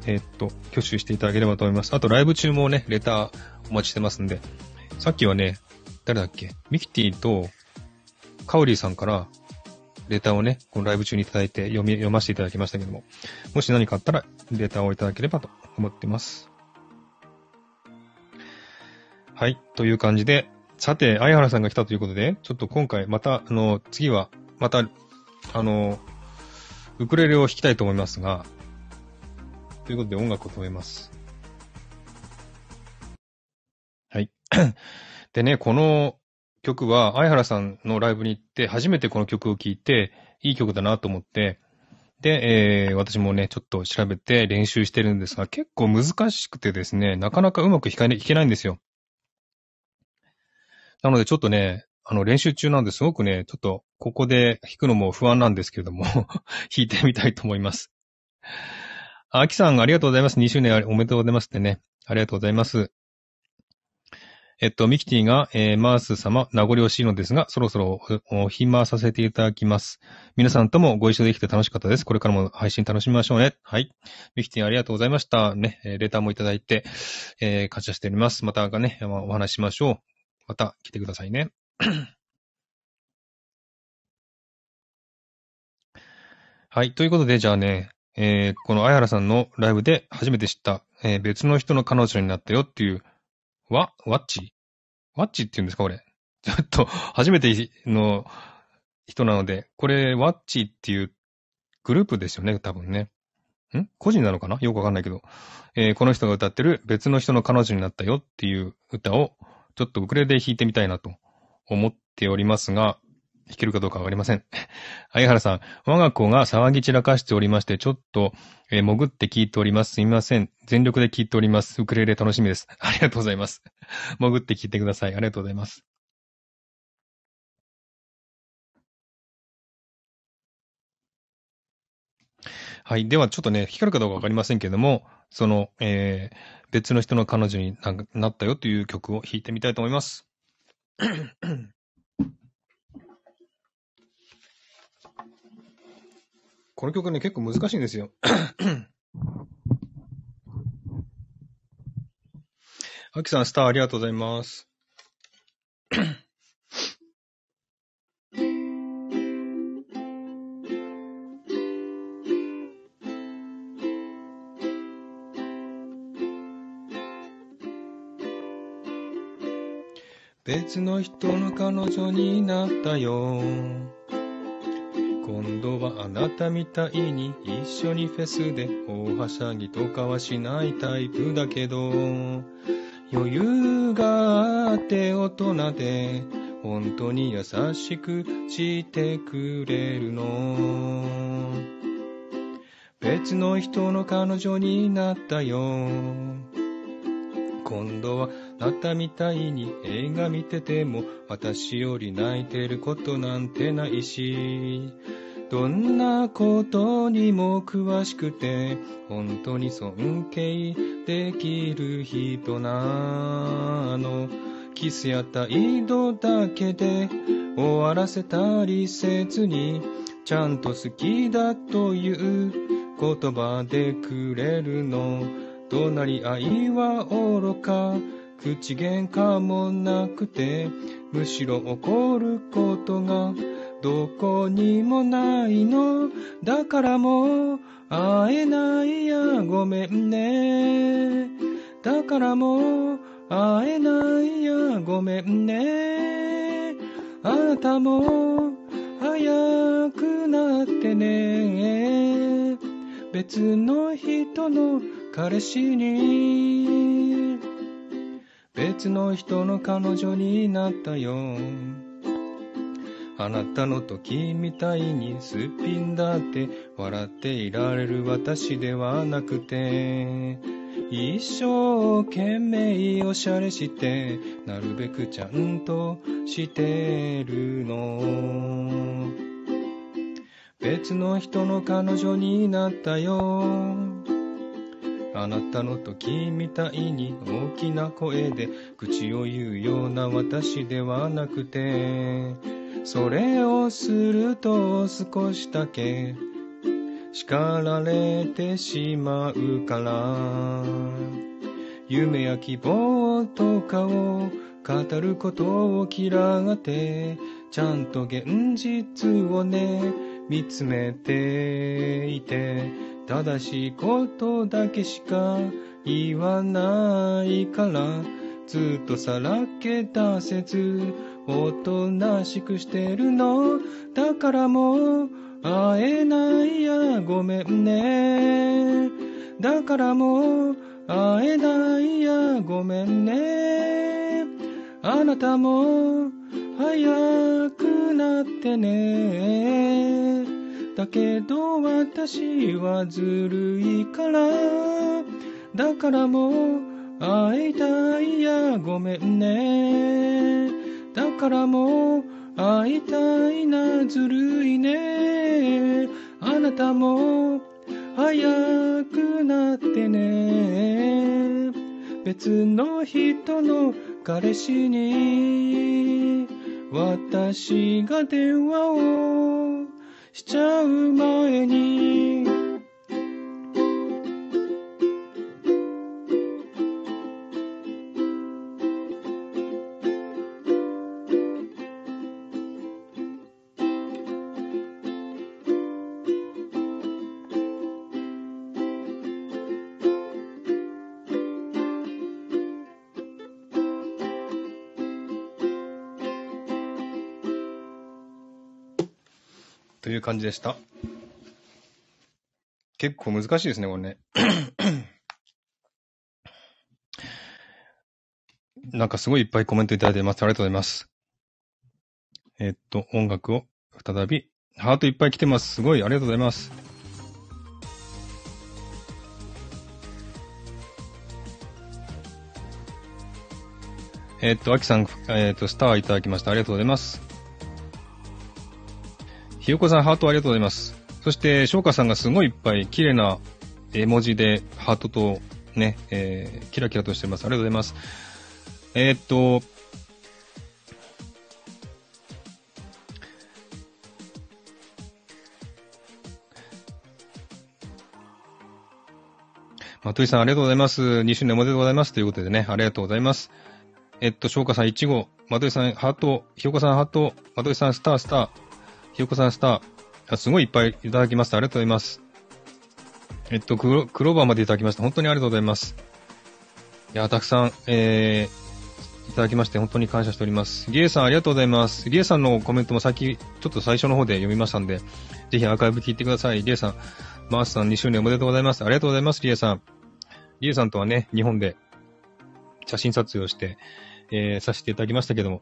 えー、っと、挙手していただければと思います。あと、ライブ中もね、レターお待ちしてますんで、さっきはね、誰だっけ？ミキティとカオリーさんから、レターをね、このライブ中にいただいて読み、読ませていただきましたけども、もし何かあったら、レターをいただければと思っています。はい、という感じで、さて、相原さんが来たということで、ちょっと今回また、あの、次は、また、あの、ウクレレを弾きたいと思いますが、ということで音楽を止めます。はい。[COUGHS] でね、この曲は、相原さんのライブに行って、初めてこの曲を聴いて、いい曲だなと思って、で、えー、私もね、ちょっと調べて練習してるんですが、結構難しくてですね、なかなかうまく弾か、ね、弾けないんですよ。なのでちょっとね、あの練習中なんですごくね、ちょっとここで弾くのも不安なんですけれども [LAUGHS] 弾いてみたいと思います。あきさんありがとうございます。2周年おめでとうございますってね。ありがとうございます。えっと、ミキティが、えー、マース様、名残惜しいのですが、そろそろお暇させていただきます。皆さんともご一緒できて楽しかったです。これからも配信楽しみましょうね。はい。ミキティありがとうございました。ね、レターもいただいて、えー、感謝しております。またがね、お話ししましょう。また来てくださいね。[COUGHS] はい。ということで、じゃあね、えー、この相原さんのライブで初めて知った、えー、別の人の彼女になったよっていう、わ、わっちわっちって言うんですかこれ？[LAUGHS] ちょっと、初めての人なので、これ、わっちっていうグループですよね、多分ね。ん？個人なのかな？よくわかんないけど、えー、この人が歌ってる別の人の彼女になったよっていう歌を、ちょっとウクレレで弾いてみたいなと思っておりますが、弾けるかどうかわかりません。[LAUGHS] 相原さん、我が子が騒ぎ散らかしておりまして、ちょっと、えー、潜って聞いております。すみません。全力で聞いております。ウクレレ楽しみです。[LAUGHS] ありがとうございます。潜って聞いてください。ありがとうございます。はい。では、ちょっとね、光るかどうかわかりませんけれども、その、えー、別の人の彼女になったよという曲を弾いてみたいと思います。この曲ね、結構難しいんですよ。[COUGHS] アキさん、スターありがとうございます。[COUGHS] 別の人の彼女になったよ。今度はあなたみたいに一緒にフェスで大はしゃぎとかはしないタイプだけど余裕があって大人で本当に優しくしてくれるの。別の人の彼女になったよ。今度はなたみたいに映画見てても私より泣いてることなんてないしどんなことにも詳しくて、本当に尊敬できる人なの。キスや態度だけで終わらせたりせずに、ちゃんと好きだという言葉でくれるの。怒鳴り合いは愚か、口喧嘩もなくて、むしろ怒ることがどこにもないの。だからもう会えないやごめんね。だからもう会えないやごめんね。あなたも早くなってね。別の人の彼氏に。別の人の彼女になったよ。あなたの時みたいにすっぴんだって笑っていられる私ではなくて一生懸命おしゃれしてなるべくちゃんとしてるの。別の人の彼女になったよ。あなたの時みたいに大きな声で口を言うような私ではなくてそれをすると少しだけ叱られてしまうから。夢や希望とかを語ることを嫌がってちゃんと現実をね見つめていて正しいことだけしか言わないからずっとさらけ出せずおとなしくしてるのだからもう会えないやごめんね。だからもう会えないやごめんね。あなたも早くなってね。だけど私はずるいからだからもう会いたいや。ごめんね。だからもう会いたいな。ずるいね。あなたも早くなってね。別の人の彼氏に私が電話をしちゃう前に。う感じでした。結構難しいですね、これね。[COUGHS] なんかすごいいっぱいコメントいただいてます。ありがとうございます。えっと、音楽を再び。ハートいっぱい来てます。すごい、ありがとうございます。えっと、アキさん、えっと、スターいただきました。ありがとうございます。ひよこさん、ハートありがとうございます。そして、翔歌さんがすごいいっぱい綺麗な絵文字で、ハートとね、えー、キラキラとしてます。ありがとうございます。えー、っと、まといさん、ありがとうございます。2周年おめでとうございます。ということでね、ありがとうございます。えっと、翔歌さん1号、まといさんハート、ひよこさんハート、まといさんスタースター、ひよこさんスター、すごいいっぱいいただきました。ありがとうございます。えっと、クロクローバーまでいただきました。本当にありがとうございます。いや、たくさん、えー、いただきまして本当に感謝しております。リエさんありがとうございます。リエさんのコメントもさっき、ちょっと最初の方で読みましたんで、ぜひアーカイブ聞いてください。リエさん、マースさん2周年おめでとうございます。ありがとうございます、リエさん。リエさんとはね、日本で写真撮影をして、えー、させていただきましたけども、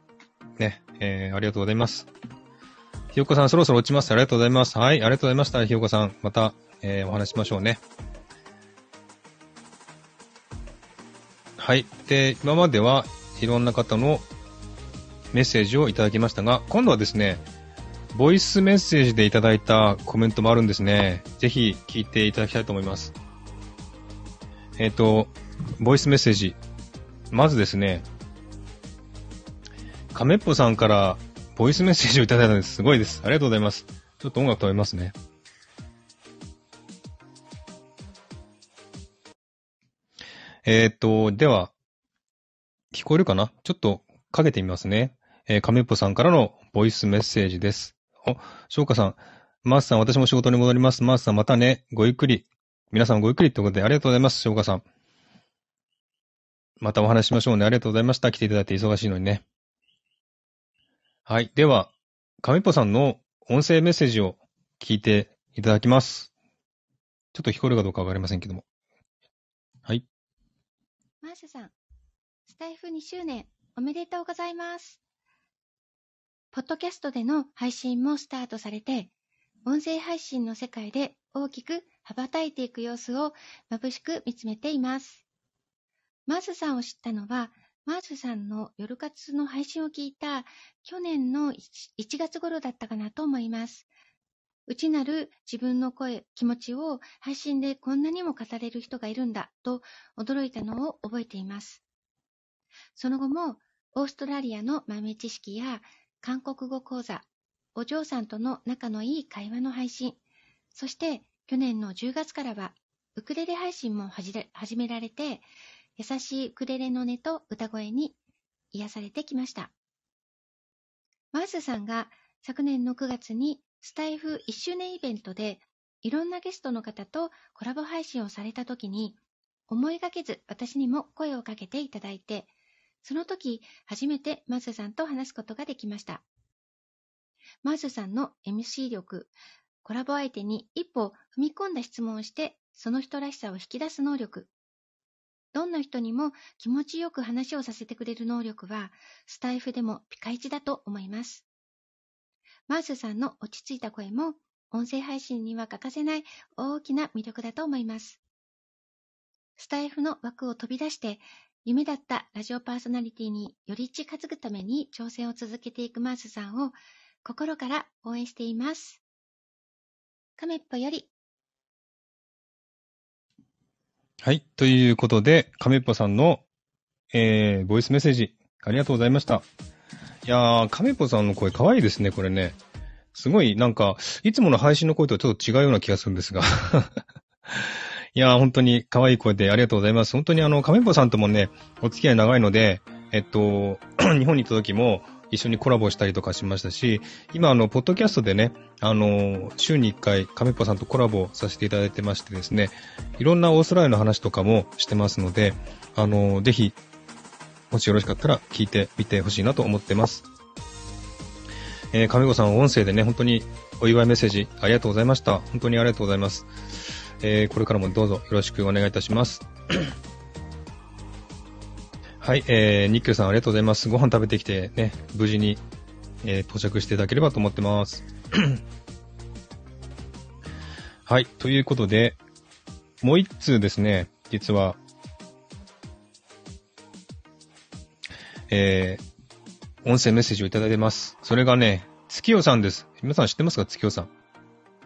ね、えー、ありがとうございます。ひよこさん、そろそろ落ちます。ありがとうございます。はい、ありがとうございました。ひよこさん、また、えー、お話しましょうね。はい。で、今まではいろんな方のメッセージをいただきましたが、今度はですね、ボイスメッセージでいただいたコメントもあるんですね。ぜひ聞いていただきたいと思います。えっ、ー、と、ボイスメッセージ。まずですね、亀っぽさんからボイスメッセージをいただいたんです。すごいです。ありがとうございます。ちょっと音楽止めますね。えっ、と、では、聞こえるかな？ちょっとかけてみますね。えー、亀っぽさんからのボイスメッセージです。お、翔歌さん。マースさん、私も仕事に戻ります。マースさん、またね。ごゆっくり。皆さんごゆっくりってことでありがとうございます。翔歌さん。またお話しましょうね。ありがとうございました。来ていただいて忙しいのにね。はい。では、亀っぽさんの音声メッセージを聞いていただきます。ちょっと聞こえるかどうかわかりませんけども。はい。マーシャさん、スタイフ2周年おめでとうございます。ポッドキャストでの配信もスタートされて、音声配信の世界で大きく羽ばたいていく様子を眩しく見つめています。マースさんを知ったのは、マースさんの夜活の配信を聞いた去年の 1, 月頃だったかなと思います。内なる自分の声、気持ちを配信でこんなにも語れる人がいるんだと驚いたのを覚えています。その後もオーストラリアの豆知識や韓国語講座、お嬢さんとの仲のいい会話の配信、そして去年の10月からはウクレレ配信も始められて、優しいクレレの音と歌声に癒されてきました。マースさんが昨年の9月にスタイフ1周年イベントでいろんなゲストの方とコラボ配信をされた時に思いがけず私にも声をかけていただいてその時初めてマースさんと話すことができました。マースさんの MC 力、コラボ相手に一歩踏み込んだ質問をして、その人らしさを引き出す能力。どんな人にも気持ちよく話をさせてくれる能力は、スタイフでもピカイチだと思います。マースさんの落ち着いた声も、音声配信には欠かせない大きな魅力だと思います。スタイフの枠を飛び出して、夢だったラジオパーソナリティにより近づくために挑戦を続けていくマースさんを心から応援しています。亀っぽより。はい。ということで、亀っぽさんの、えー、ボイスメッセージ、ありがとうございました。いやー、亀っぽさんの声可愛いですね、これね。すごい、なんか、いつもの配信の声とはちょっと違うような気がするんですが。[LAUGHS] いやー、本当に可愛い声でありがとうございます。本当にあの、亀っぽさんともね、お付き合い長いので、えっと、[CLEARS THROAT] 日本に行った時も、一緒にコラボしたりとかしましたし、今あの、ポッドキャストでね、あの、週に1回、亀っぽさんとコラボさせていただいてましてですね、いろんなオーストラリアの話とかもしてますので、あの、ぜひ、もしよろしかったら聞いてみてほしいなと思ってます。えー、亀子さん音声でね、本当にお祝いメッセージありがとうございました。本当にありがとうございます。えー、これからもどうぞよろしくお願いいたします。はい、えー、ニッケルさんありがとうございます。ご飯食べてきてね、無事に、えー、到着していただければと思ってます。[CLEARS THROAT] はい、ということで、もう一通ですね、実は、えー、音声メッセージをいただいてます。それがね、月夜さんです。皆さん知ってますか？月夜さん。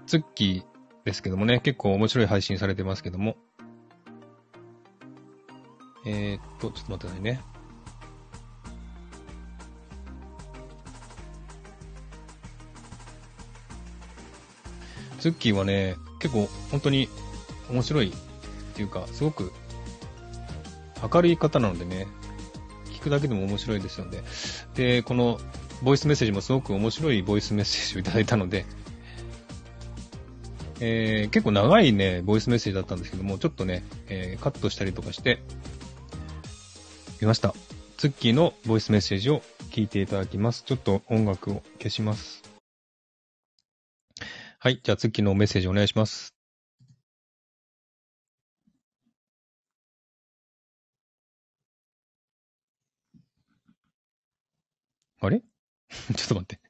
ツッキーですけどもね、結構面白い配信されてますけども。えー、っと、ちょっと待ってくださいね。ツッキーはね、結構本当に面白いっていうか、すごく明るい方なのでね、聞くだけでも面白いですので、で、このボイスメッセージもすごく面白いボイスメッセージをいただいたので、えー、結構長いね、ボイスメッセージだったんですけども、ちょっとね、えー、カットしたりとかして、見ました。ツッキーのボイスメッセージを聞いていただきます。ちょっと音楽を消します。はい。じゃあ、ツッキーのメッセージお願いします。あれ？[LAUGHS] ちょっと待って。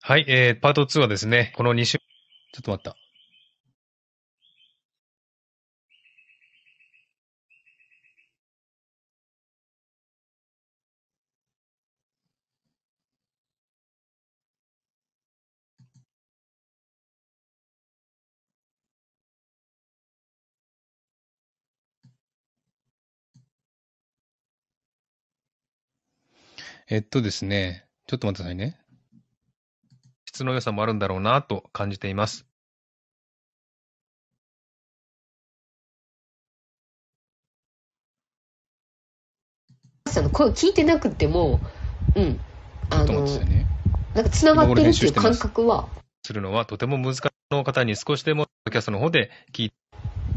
はい。えー、パート2はですね、この2週、ちょっと待った。えっとですね、ちょっと待ってくださいね。質の良さもあるんだろうなと感じています。さんの声聞いてなくても、うん、あの、ね、なんか繋がってるっていう感覚は。するのはとても難しいの方に少しでもキャストの方で聞い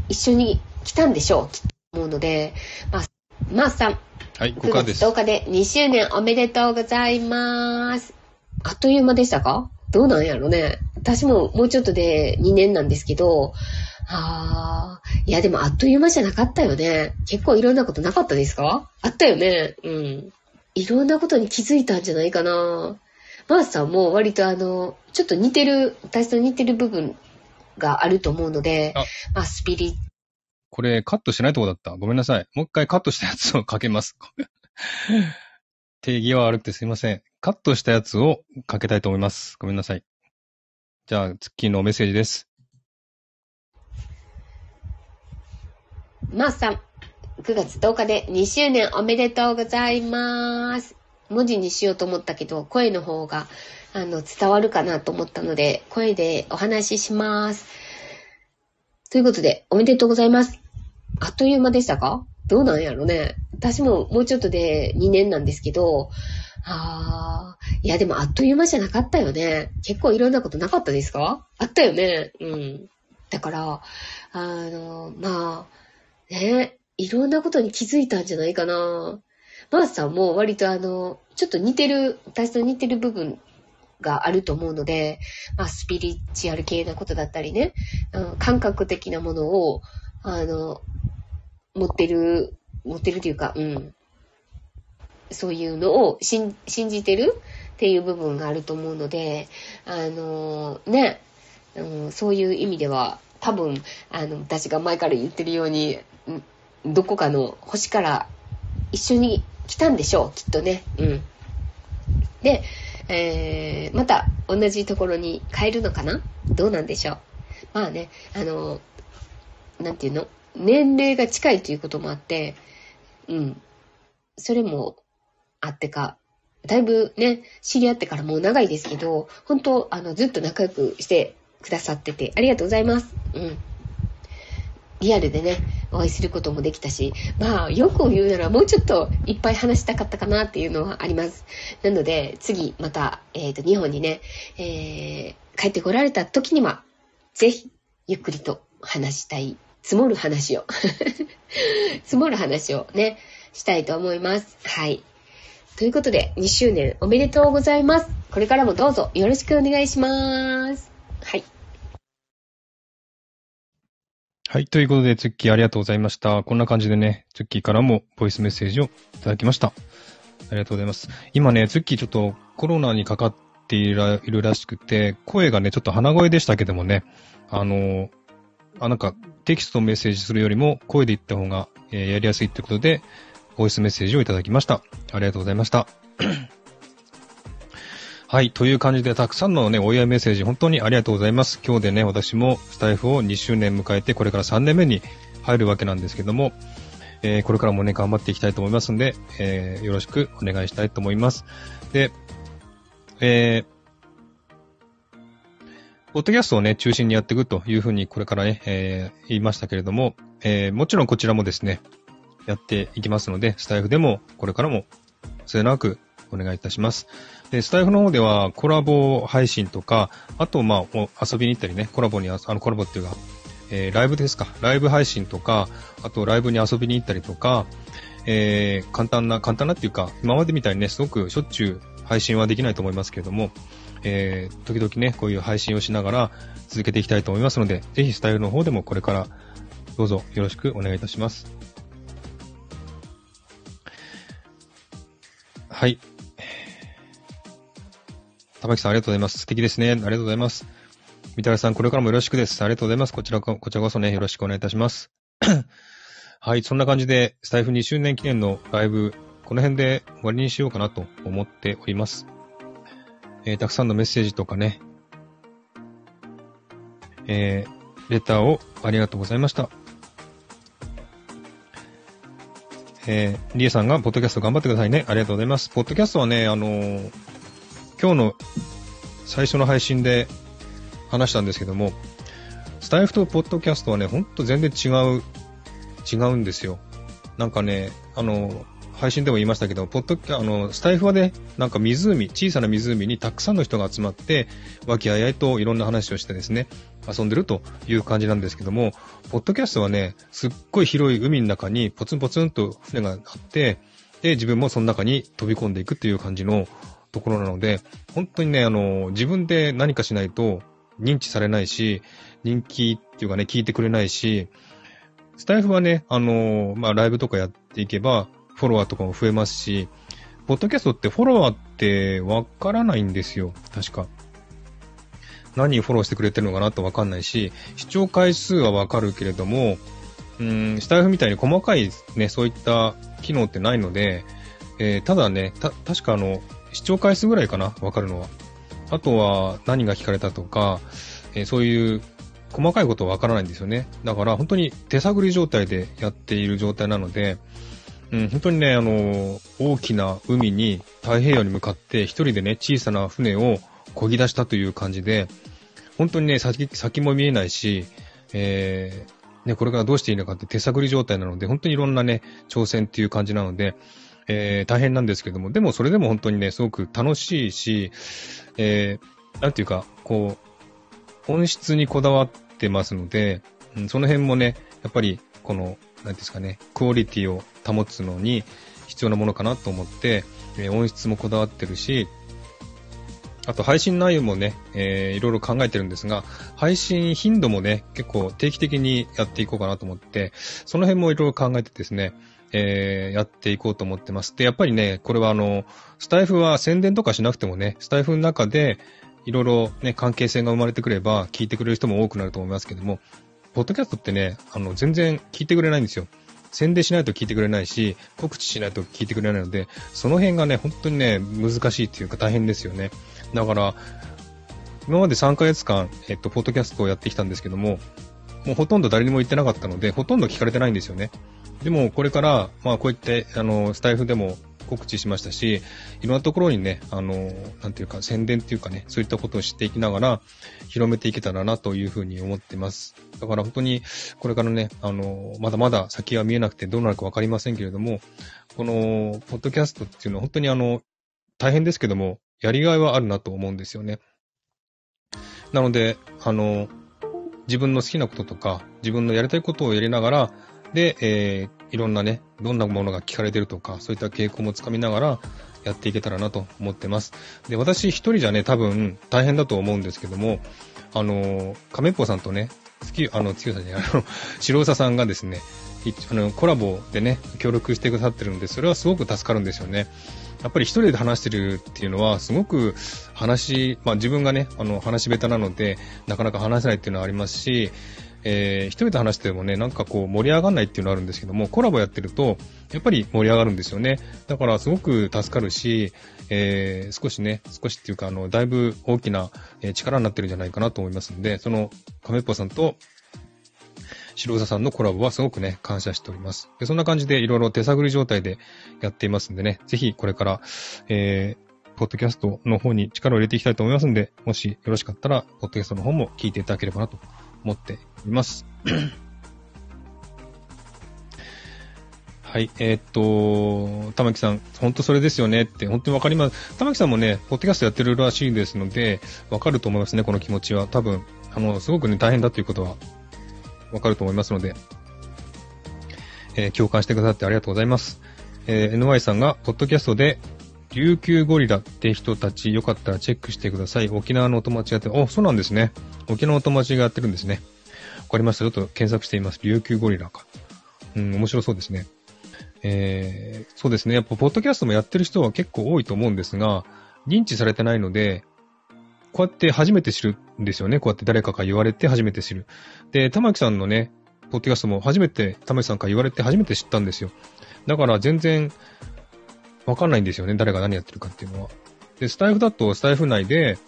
一緒に来たんでしょう、思うので、まあ、まー、あ、さん、はい、ここです。9月10日で2周年おめでとうございます。あっという間でしたか？どうなんやろね。私ももうちょっとで2年なんですけど、あー、いやでもあっという間じゃなかったよね。結構いろんなことなかったですか？あったよね。うん。いろんなことに気づいたんじゃないかな。マースさんも割とあの、ちょっと似てる、私と似てる部分があると思うので、あまあスピリこれカットしないとこだった。ごめんなさい。もう一回カットしたやつをかけます。[LAUGHS] 定義は悪くてすいません。カットしたやつをかけたいと思います。ごめんなさい。じゃあ、ツッキーのメッセージです。まー、さん、9月10日で2周年おめでとうございます。文字にしようと思ったけど、声の方が、あの、伝わるかなと思ったので、声でお話しします。ということで、おめでとうございます。あっという間でしたか？どうなんやろね。私ももうちょっとで2年なんですけど、あー、いやでもあっという間じゃなかったよね。結構いろんなことなかったですか？あったよね。うん。だから、あの、まあ、ね、いろんなことに気づいたんじゃないかな。マースさんも割とあの、ちょっと似てる、私と似てる部分があると思うので、まあ、スピリチュアル系なことだったりね、感覚的なものを、あの、持ってる、持ってるというか、うん。そういうのを信じてるっていう部分があると思うので、あのね、うん、そういう意味では、多分、あの、私が前から言ってるように、どこかの星から一緒に来たんでしょう、きっとね。うん。で、えー、また同じところに変えるのかな？どうなんでしょう？まあね、あの、なんていうの？年齢が近いということもあって、うん。それもあってか、だいぶね、知り合ってからもう長いですけど、本当あの、ずっと仲良くしてくださってて、ありがとうございます。うん。リアルでね、お会いすることもできたし、まあ、よく言うならもうちょっといっぱい話したかったかなっていうのはあります。なので、次、また、えっ、ー、と、日本にね、えー、帰ってこられた時には、ぜひ、ゆっくりと話したい積もる話を [LAUGHS] 積もる話をね、したいと思います。はい。ということで、2周年おめでとうございます。これからもどうぞよろしくお願いします。はい。はい。ということで、ツッキーありがとうございました。こんな感じでね、ツッキーからもボイスメッセージをいただきました。ありがとうございます。今ね、ツッキーちょっとコロナにかかっているらいるらしくて、声がね、ちょっと鼻声でしたけどもね、あの、あ、なんか、テキストメッセージするよりも声で言った方が、えーやりやすいってことで、ボイスメッセージをいただきました。ありがとうございました。[CLEARS THROAT] はい。という感じで、たくさんのね、お祝いメッセージ、本当にありがとうございます。今日でね、私もスタイフを2周年迎えて、これから3年目に入るわけなんですけども、えーこれからもね、頑張っていきたいと思いますんで、えーよろしくお願いしたいと思います。で、えーポッドキャストをね、中心にやっていくというふうにこれからね、えー言いましたけれども、えーもちろんこちらもですね、やっていきますので、スタイフでもこれからも末永くお願いいたします。で、スタイフの方ではコラボ配信とか、あと、まあ、遊びに行ったりね、コラボにあ、あの、コラボっていうか、えーライブですか、ライブ配信とか、あとライブに遊びに行ったりとか、えー簡単な、簡単なっていうか、今までみたいにね、すごくしょっちゅう配信はできないと思いますけれども、えー時々ね、こういう配信をしながら続けていきたいと思いますので、ぜひスタイルの方でもこれからどうぞよろしくお願いいたします。はい。玉木さんありがとうございます。素敵ですね。ありがとうございます。みたらさん、これからもよろしくです。ありがとうございます。こちらこ、こちらこそね、よろしくお願いいたします。[COUGHS] はい、そんな感じで、スタイフ2周年記念のライブ、この辺で終わりにしようかなと思っております。えーたくさんのメッセージとかね、えーレターをありがとうございました。えー、リエさんが、ポッドキャスト頑張ってくださいね。ありがとうございます。ポッドキャストはね、あのー今日の最初の配信で話したんですけども、スタイフとポッドキャストはね、ほんと全然違う、違うんですよ。なんかね、あの、配信でも言いましたけど、ポッド、あの、スタイフはね、なんか湖、小さな湖にたくさんの人が集まって、和気あいあいといろんな話をしてですね、遊んでるという感じなんですけども、ポッドキャストはね、すっごい広い海の中にポツンポツンと船があって、で、自分もその中に飛び込んでいくっていう感じのところなので、本当にね、あの、自分で何かしないと認知されないし、人気っていうかね、聞いてくれないし、スタイフはね、あの、まあ、ライブとかやっていけば、フォロワーとかも増えますし、ポッドキャストってフォロワーってわからないんですよ、確か。何フォローしてくれてるのかなとわかんないし、視聴回数はわかるけれども、うん、スタイフみたいに細かいね、そういった機能ってないので、えーただね、た、確かあの、視聴回数ぐらいかな、わかるのは。あとは何が聞かれたとか、えーそういう細かいことはわからないんですよね。だから本当に手探り状態でやっている状態なので、うん、本当にね、あの、大きな海に太平洋に向かって一人でね、小さな船を漕ぎ出したという感じで、本当にね、先、先も見えないし、えー、ね、これからどうしていいのかって手探り状態なので、本当にいろんなね、挑戦っていう感じなので、えー、大変なんですけども、でもそれでも本当にね、すごく楽しいし、えー、なんていうか、こう、本質にこだわってますので、うん、その辺もね、やっぱり、この、なんですかね、クオリティを保つのに必要なものかなと思って、え音質もこだわってるし、あと配信内容もね、えーいろいろ考えてるんですが、配信頻度もね、結構定期的にやっていこうかなと思って、その辺もいろいろ考えてですね、えーやっていこうと思ってます。で、やっぱりね、これはあの、スタイフは宣伝とかしなくてもね、スタイフの中でいろいろね、関係性が生まれてくれば、聞いてくれる人も多くなると思いますけども、ポッドキャストってね、あの、全然聞いてくれないんですよ。宣伝しないと聞いてくれないし、告知しないと聞いてくれないので、その辺がね、本当にね、難しいっていうか大変ですよね。だから、今まで3ヶ月間、えっと、ポッドキャストをやってきたんですけども、もうほとんど誰にも言ってなかったので、ほとんど聞かれてないんですよね。でも、これから、まあ、こうやって、あの、スタイフでも告知しましたし、いろんなところにね、あの、なんていうか、宣伝っていうかね、そういったことを知っていきながら、広めていけたらなというふうに思ってます。だから本当に、これからね、あの、まだまだ先は見えなくてどうなるかわかりませんけれども、この、ポッドキャストっていうのは本当にあの、大変ですけども、やりがいはあるなと思うんですよね。なので、あの、自分の好きなこととか、自分のやりたいことをやりながら、で、えー、いろんなね、どんなものが聞かれてるとか、そういった傾向もつかみながら、やっていけたらなと思ってます。で、私一人じゃね、多分大変だと思うんですけども、あの、亀っぽさんとね、月、あの、月さんじゃない、あの、白佐さんがですね、あの、コラボでね、協力してくださってるんで、それはすごく助かるんですよね。やっぱり一人で話してるっていうのは、すごく話、まあ自分がね、あの、話下手なので、なかなか話せないっていうのはありますし、えー、一人で話してもね、なんかこう盛り上がらないっていうのはあるんですけども、コラボやってると、やっぱり盛り上がるんですよね。だからすごく助かるし、えー、少しね、少しっていうか、あの、だいぶ大きな力になってるんじゃないかなと思いますんで、その、亀っぽさんと、白座さんのコラボはすごくね、感謝しております。でそんな感じでいろいろ手探り状態でやっていますんでね、ぜひこれから、えー、ポッドキャストの方に力を入れていきたいと思いますんで、もしよろしかったら、ポッドキャストの方も聞いていただければなと思っています。[COUGHS] はい、えー、っと、玉木さん、本当それですよねって、本当にわかります。玉木さんもね、ポッドキャストやってるらしいですので、わかると思いますね、この気持ちは。多分、あの、すごくね、大変だということは、わかると思いますので、えー、共感してくださってありがとうございます。えー、NY さんが、ポッドキャストで、琉球ゴリラって人たちよかったらチェックしてください。沖縄のお友達がやってる。お、そうなんですね。沖縄のお友達がやってるんですね。わかりました。ちょっと検索しています。琉球ゴリラか。うん、面白そうですね。えー、そうですね。やっぱ、ポッドキャストもやってる人は結構多いと思うんですが、認知されてないので、こうやって初めて知るんですよね。こうやって誰かが言われて初めて知る。で、玉木さんのね、ポッドキャストも初めて、玉木さんから言われて初めて知ったんですよ。だから全然、わかんないんですよね。誰が何やってるかっていうのは。で、スタイフだとスタイフ内で、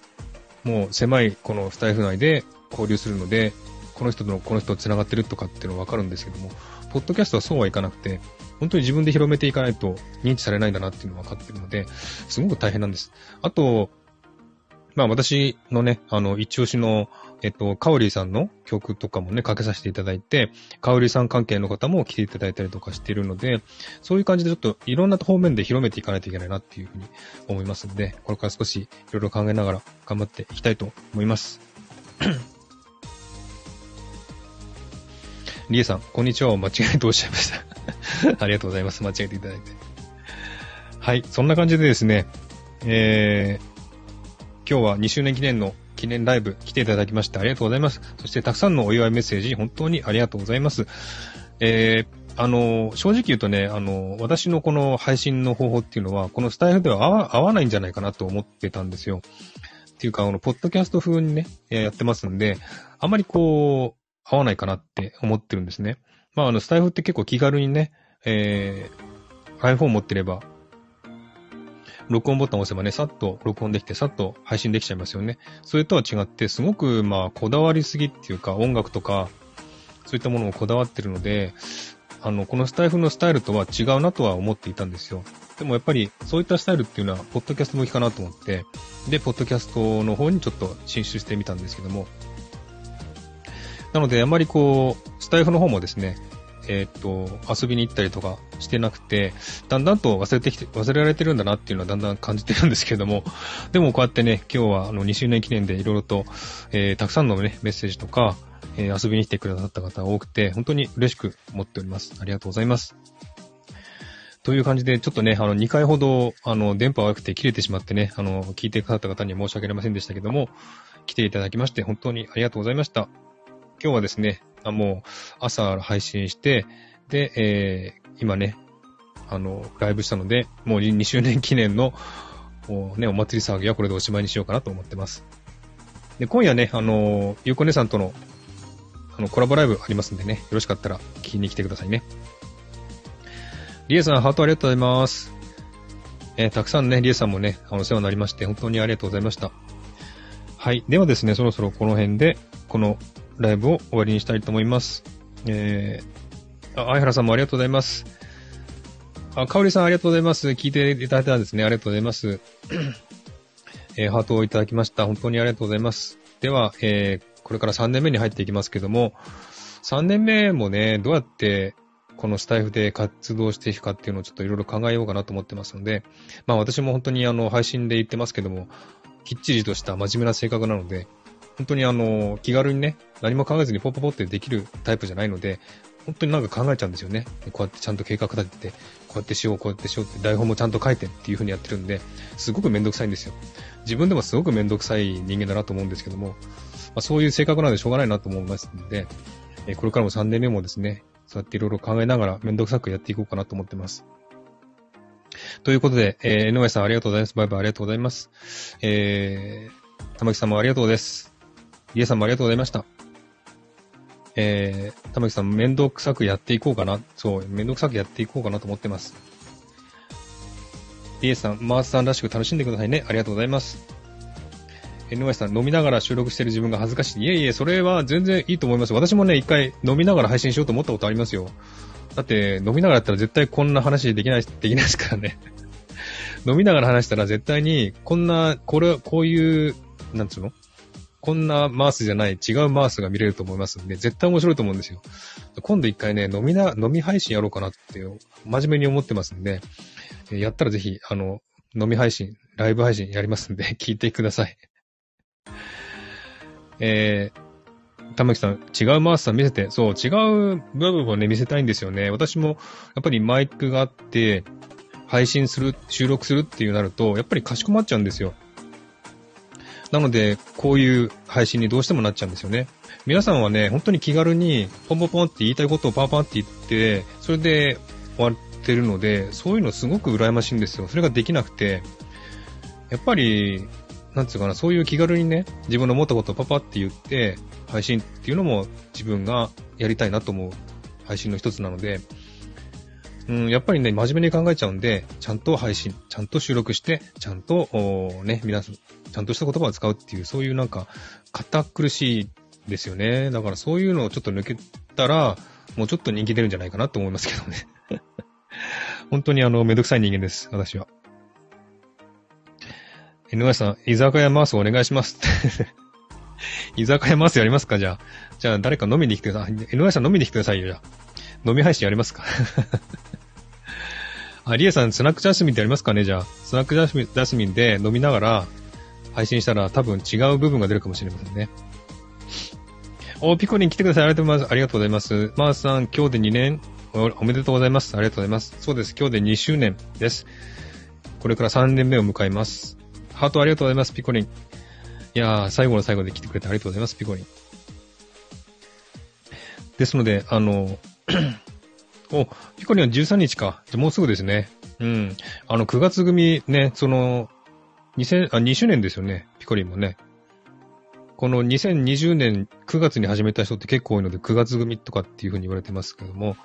もう狭いこのスタイフ内で交流するので、この人とこの人と繋がってるとかっていうのはわかるんですけども、ポッドキャストはそうはいかなくて、本当に自分で広めていかないと認知されないんだなっていうのは分かってるので、すごく大変なんです。あと、まあ私のね、あの、一押しの、えっと、カオリーさんの曲とかもね、かけさせていただいて、カオリーさん関係の方も来ていただいたりとかしているので、そういう感じでちょっといろんな方面で広めていかないといけないなっていうふうに思いますので、これから少しいろいろ考えながら頑張っていきたいと思います。[CLEARS THROAT] リエさん、こんにちはを間違えておっしゃいました。[LAUGHS] ありがとうございます。間違えていただいて。はい、そんな感じでですね、えー、今日は2周年記念の記念ライブ来ていただきましてありがとうございます。そしてたくさんのお祝いメッセージ本当にありがとうございます。えー、あの、正直言うとね、あの、私のこの配信の方法っていうのは、このスタイルでは合わ合わないんじゃないかなと思ってたんですよ。っていうか、あの、ポッドキャスト風にね、やってますんで、あまりこう、合わないかなって思ってるんですね。まあ、あの、スタイフって結構気軽にね、えー、iPhone 持ってれば、録音ボタンを押せばね、さっと録音できて、さっと配信できちゃいますよね。それとは違って、すごく、まあ、こだわりすぎっていうか、音楽とか、そういったものをこだわってるので、あの、このスタイフのスタイルとは違うなとは思っていたんですよ。でもやっぱり、そういったスタイルっていうのは、ポッドキャスト向きかなと思って、で、ポッドキャストの方にちょっと進出してみたんですけども、なので、あまりこう、スタイフの方もですね、えー、っと、遊びに行ったりとかしてなくて、だんだんと忘れてきて、忘れられてるんだなっていうのはだんだん感じてるんですけれども、[LAUGHS] でもこうやってね、今日はあの2周年記念でいろいろと、えー、たくさんのね、メッセージとか、えー、遊びに来てくださった方が多くて、本当に嬉しく思っております。ありがとうございます。という感じで、ちょっとね、あの、2回ほど、あの、電波悪くて切れてしまってね、あの、聞いてくださった方には申し訳ありませんでしたけども、来ていただきまして、本当にありがとうございました。今日はですね、あもう朝配信して、で、えー、今ね、あの、ライブしたので、もう2周年記念の、おね、お祭り騒ぎはこれでおしまいにしようかなと思ってます。で、今夜ね、あの、ゆうこ姉さんとの、あの、コラボライブありますんでね、よろしかったら聞きに来てくださいね。リエさん、ハートありがとうございます。えー、たくさんね、リエさんもね、お世話になりまして、本当にありがとうございました。はい。ではですね、そろそろこの辺で、このライブを終わりにしたいと思います。えー、あ、相原さんもありがとうございます。あ、かおりさんありがとうございます。聞いていただいたんですね。ありがとうございます。えー、ハートをいただきました。本当にありがとうございます。では、えー、これから3年目に入っていきますけども、3年目もね、どうやってこのスタイフで活動していくかっていうのをちょっといろいろ考えようかなと思ってますので、まあ私も本当にあの配信で言ってますけども、きっちりとした真面目な性格なので、本当にあの、気軽にね、何も考えずにポポポってできるタイプじゃないので、本当になんか考えちゃうんですよね。こうやってちゃんと計画立てて、こうやってしよう、こうやってしようって台本もちゃんと書いてっていう風にやってるんで、すごくめんどくさいんですよ。自分でもすごくめんどくさい人間だなと思うんですけども、まあ、そういう性格なんでしょうがないなと思いますんで、えこれからも3年目もですね、そうやっていろいろ考えながらめんどくさくやっていこうかなと思ってます。ということで、えー、井上さんありがとうございます。バイバイありがとうございます。えー、玉木さんもありがとうです。リエさんもありがとうございました。えー、玉木さん、めんどくさくやっていこうかな。そう、めんどくさくやっていこうかなと思ってます。リエさん、マースさんらしく楽しんでくださいね。ありがとうございます。NY さん、飲みながら収録してる自分が恥ずかしい。いえいえ、それは全然いいと思います。私もね、一回飲みながら配信しようと思ったことありますよ。だって、飲みながらやったら絶対こんな話できない、[LAUGHS] できないですからね。[LAUGHS] 飲みながら話したら絶対に、こんな、これ、こういう、なんつうの？こんなマースじゃない違うマースが見れると思いますんで、絶対面白いと思うんですよ。今度一回ね、飲みな、飲み配信やろうかなって、真面目に思ってますんで、やったらぜひ、あの、飲み配信、ライブ配信やりますんで、[LAUGHS] 聞いてください。えー、玉木さん、違うマースさん見せて、そう、違う部分をね、見せたいんですよね。私も、やっぱりマイクがあって、配信する、収録するっていうなると、やっぱりかしこまっちゃうんですよ。なので、こういう配信にどうしてもなっちゃうんですよね。皆さんはね、本当に気軽に、ポンポンポンって言いたいことをパンパンって言って、それで終わってるので、そういうのすごく羨ましいんですよ。それができなくて、やっぱり、なんつうかな、そういう気軽にね、自分の思ったことをパパって言って、配信っていうのも自分がやりたいなと思う配信の一つなので、うん、やっぱりね、真面目に考えちゃうんで、ちゃんと配信、ちゃんと収録して、ちゃんと、ね、皆さん、ちゃんとした言葉を使うっていう、そういうなんか、堅苦しいですよね。だからそういうのをちょっと抜けたら、もうちょっと人気出るんじゃないかなと思いますけどね。[LAUGHS] 本当にあの、めんどくさい人間です、私は。NY さん、居酒屋マースお願いします。[LAUGHS] 居酒屋マースやりますか？じゃあ。じゃあ誰か飲みに来てください。NY さん飲みに来てくださいよ、じゃあ。飲み配信やりますか？あ、リエさん、スナックジャスミンってやりますかね？じゃあ。スナックジャスミンで飲みながら配信したら多分違う部分が出るかもしれませんね。お、ピコリン来てください。ありがとうございます。ありがとうございます。マースさん、今日で2年おめでとうございます。ありがとうございます。そうです。今日で2周年です。これから3年目を迎えます。ハートありがとうございます、ピコリン。いやー、最後の最後で来てくれてありがとうございます、ピコリン。ですので、あの、お、ピコリンは13日か。じゃもうすぐですね。うん。あの、9月組ね、その、2000、あ、2周年ですよね。ピコリンもね。この2020年9月に始めた人って結構多いので、9月組とかっていう風に言われてますけども、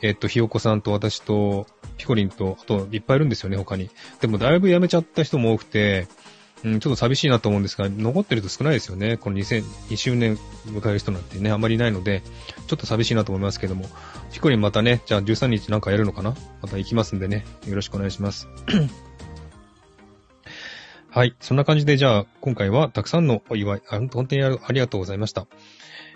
えっと、ひよこさんと私と、ピコリンと、あと、いっぱいいるんですよね、他に。でも、だいぶ辞めちゃった人も多くて、うん、ちょっと寂しいなと思うんですが、残ってると少ないですよね。この2002周年迎える人なんてね、あまりいないので、ちょっと寂しいなと思いますけども、ピコリンまたね、じゃあ13日なんかやるのかな？また行きますんでね、よろしくお願いします。[CLEARS THROAT] はい。そんな感じで、じゃあ、今回はたくさんのお祝い、本当にありがとうございました。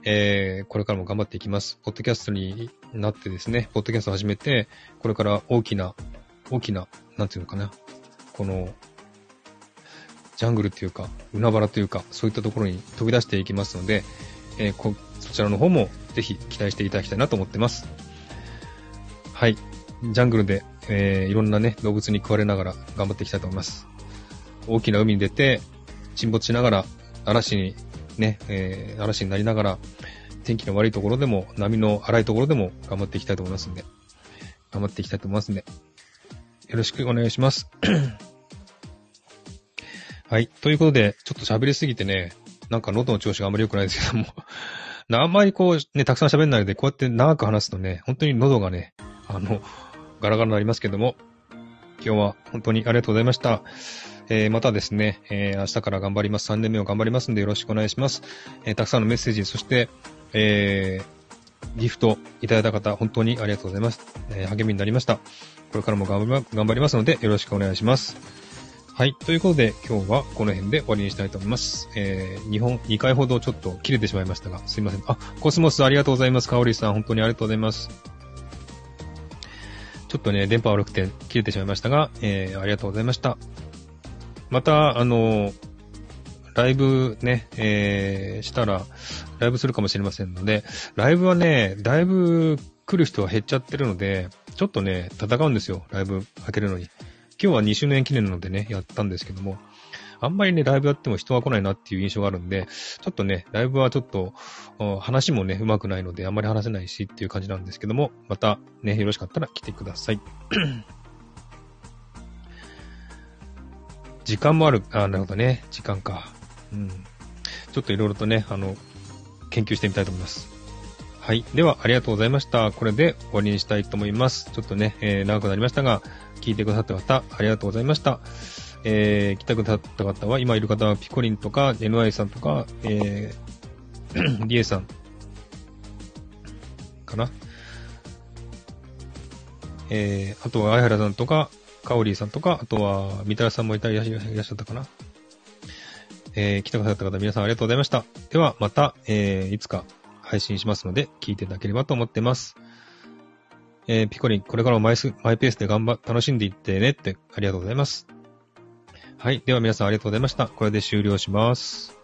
えー、これからも頑張っていきます。ポッドキャストになってですね、ポッドキャストを始めて、これから大きな、大きな、なんていうのかな、この、ジャングルっていうか、海原というか、そういったところに飛び出していきますので、えー、こそちらの方もぜひ期待していただきたいなと思ってます。はい。ジャングルで、えー、いろんなね、動物に食われながら頑張っていきたいと思います。大きな海に出て、沈没しながら、嵐にね、えー、嵐になりながら、天気の悪いところでも、波の荒いところでも頑張っていきたいと思いますんで、頑張っていきたいと思いますんで、よろしくお願いします。はい。ということで、ちょっと喋りすぎてね、なんか喉の調子があんまり良くないですけども [LAUGHS] あんまりこう、ね、たくさん喋んないので、こうやって長く話すとね、本当に喉がね、あの、ガラガラになりますけども、今日は本当にありがとうございました。えー、またですね、えー、明日から頑張ります。3年目を頑張りますんでよろしくお願いします。えー、たくさんのメッセージ、そして、えー、ギフトいただいた方、本当にありがとうございます。え励みになりました。これからも頑張りますので、よろしくお願いします。はい。ということで、今日はこの辺で終わりにしたいと思います。えー、2本、2回ほどちょっと切れてしまいましたが、すいません。あ、コスモスありがとうございます。かおりさん、本当にありがとうございます。ちょっとね、電波悪くて切れてしまいましたが、えー、ありがとうございました。また、あの、ライブね、えー、したら、ライブするかもしれませんので、ライブはね、だいぶ来る人が減っちゃってるので、ちょっとね、戦うんですよ、ライブ開けるのに。今日は2周年記念なのでね、やったんですけども、あんまりね、ライブやっても人が来ないなっていう印象があるんで、ちょっとね、ライブはちょっと、話もね、上手くないので、あんまり話せないしっていう感じなんですけども、またね、よろしかったら来てください。[CLEARS THROAT] 時間もある、あ、なるほどね、時間か。うん。ちょっといろいろとね、あの、研究してみたいと思います。はい。では、ありがとうございました。これで終わりにしたいと思います。ちょっとね、えー、長くなりましたが、聞いてくださった方、ありがとうございました。えー、来たくださった方は、今いる方はピコリンとか、NY さんとか、えー、[COUGHS] リエさん、かな。えー、あとは、相原さんとか、カオリーさんとか、あとは、三田さんもいたいらっしゃったかな。えー、来てくださった方、皆さんありがとうございました。では、また、えー、いつか配信しますので、聞いていただければと思ってます。えー、ピコリン、これからもマイスマイペースで頑張、楽しんでいってねって、ありがとうございます。はい。では皆さんありがとうございました。これで終了します。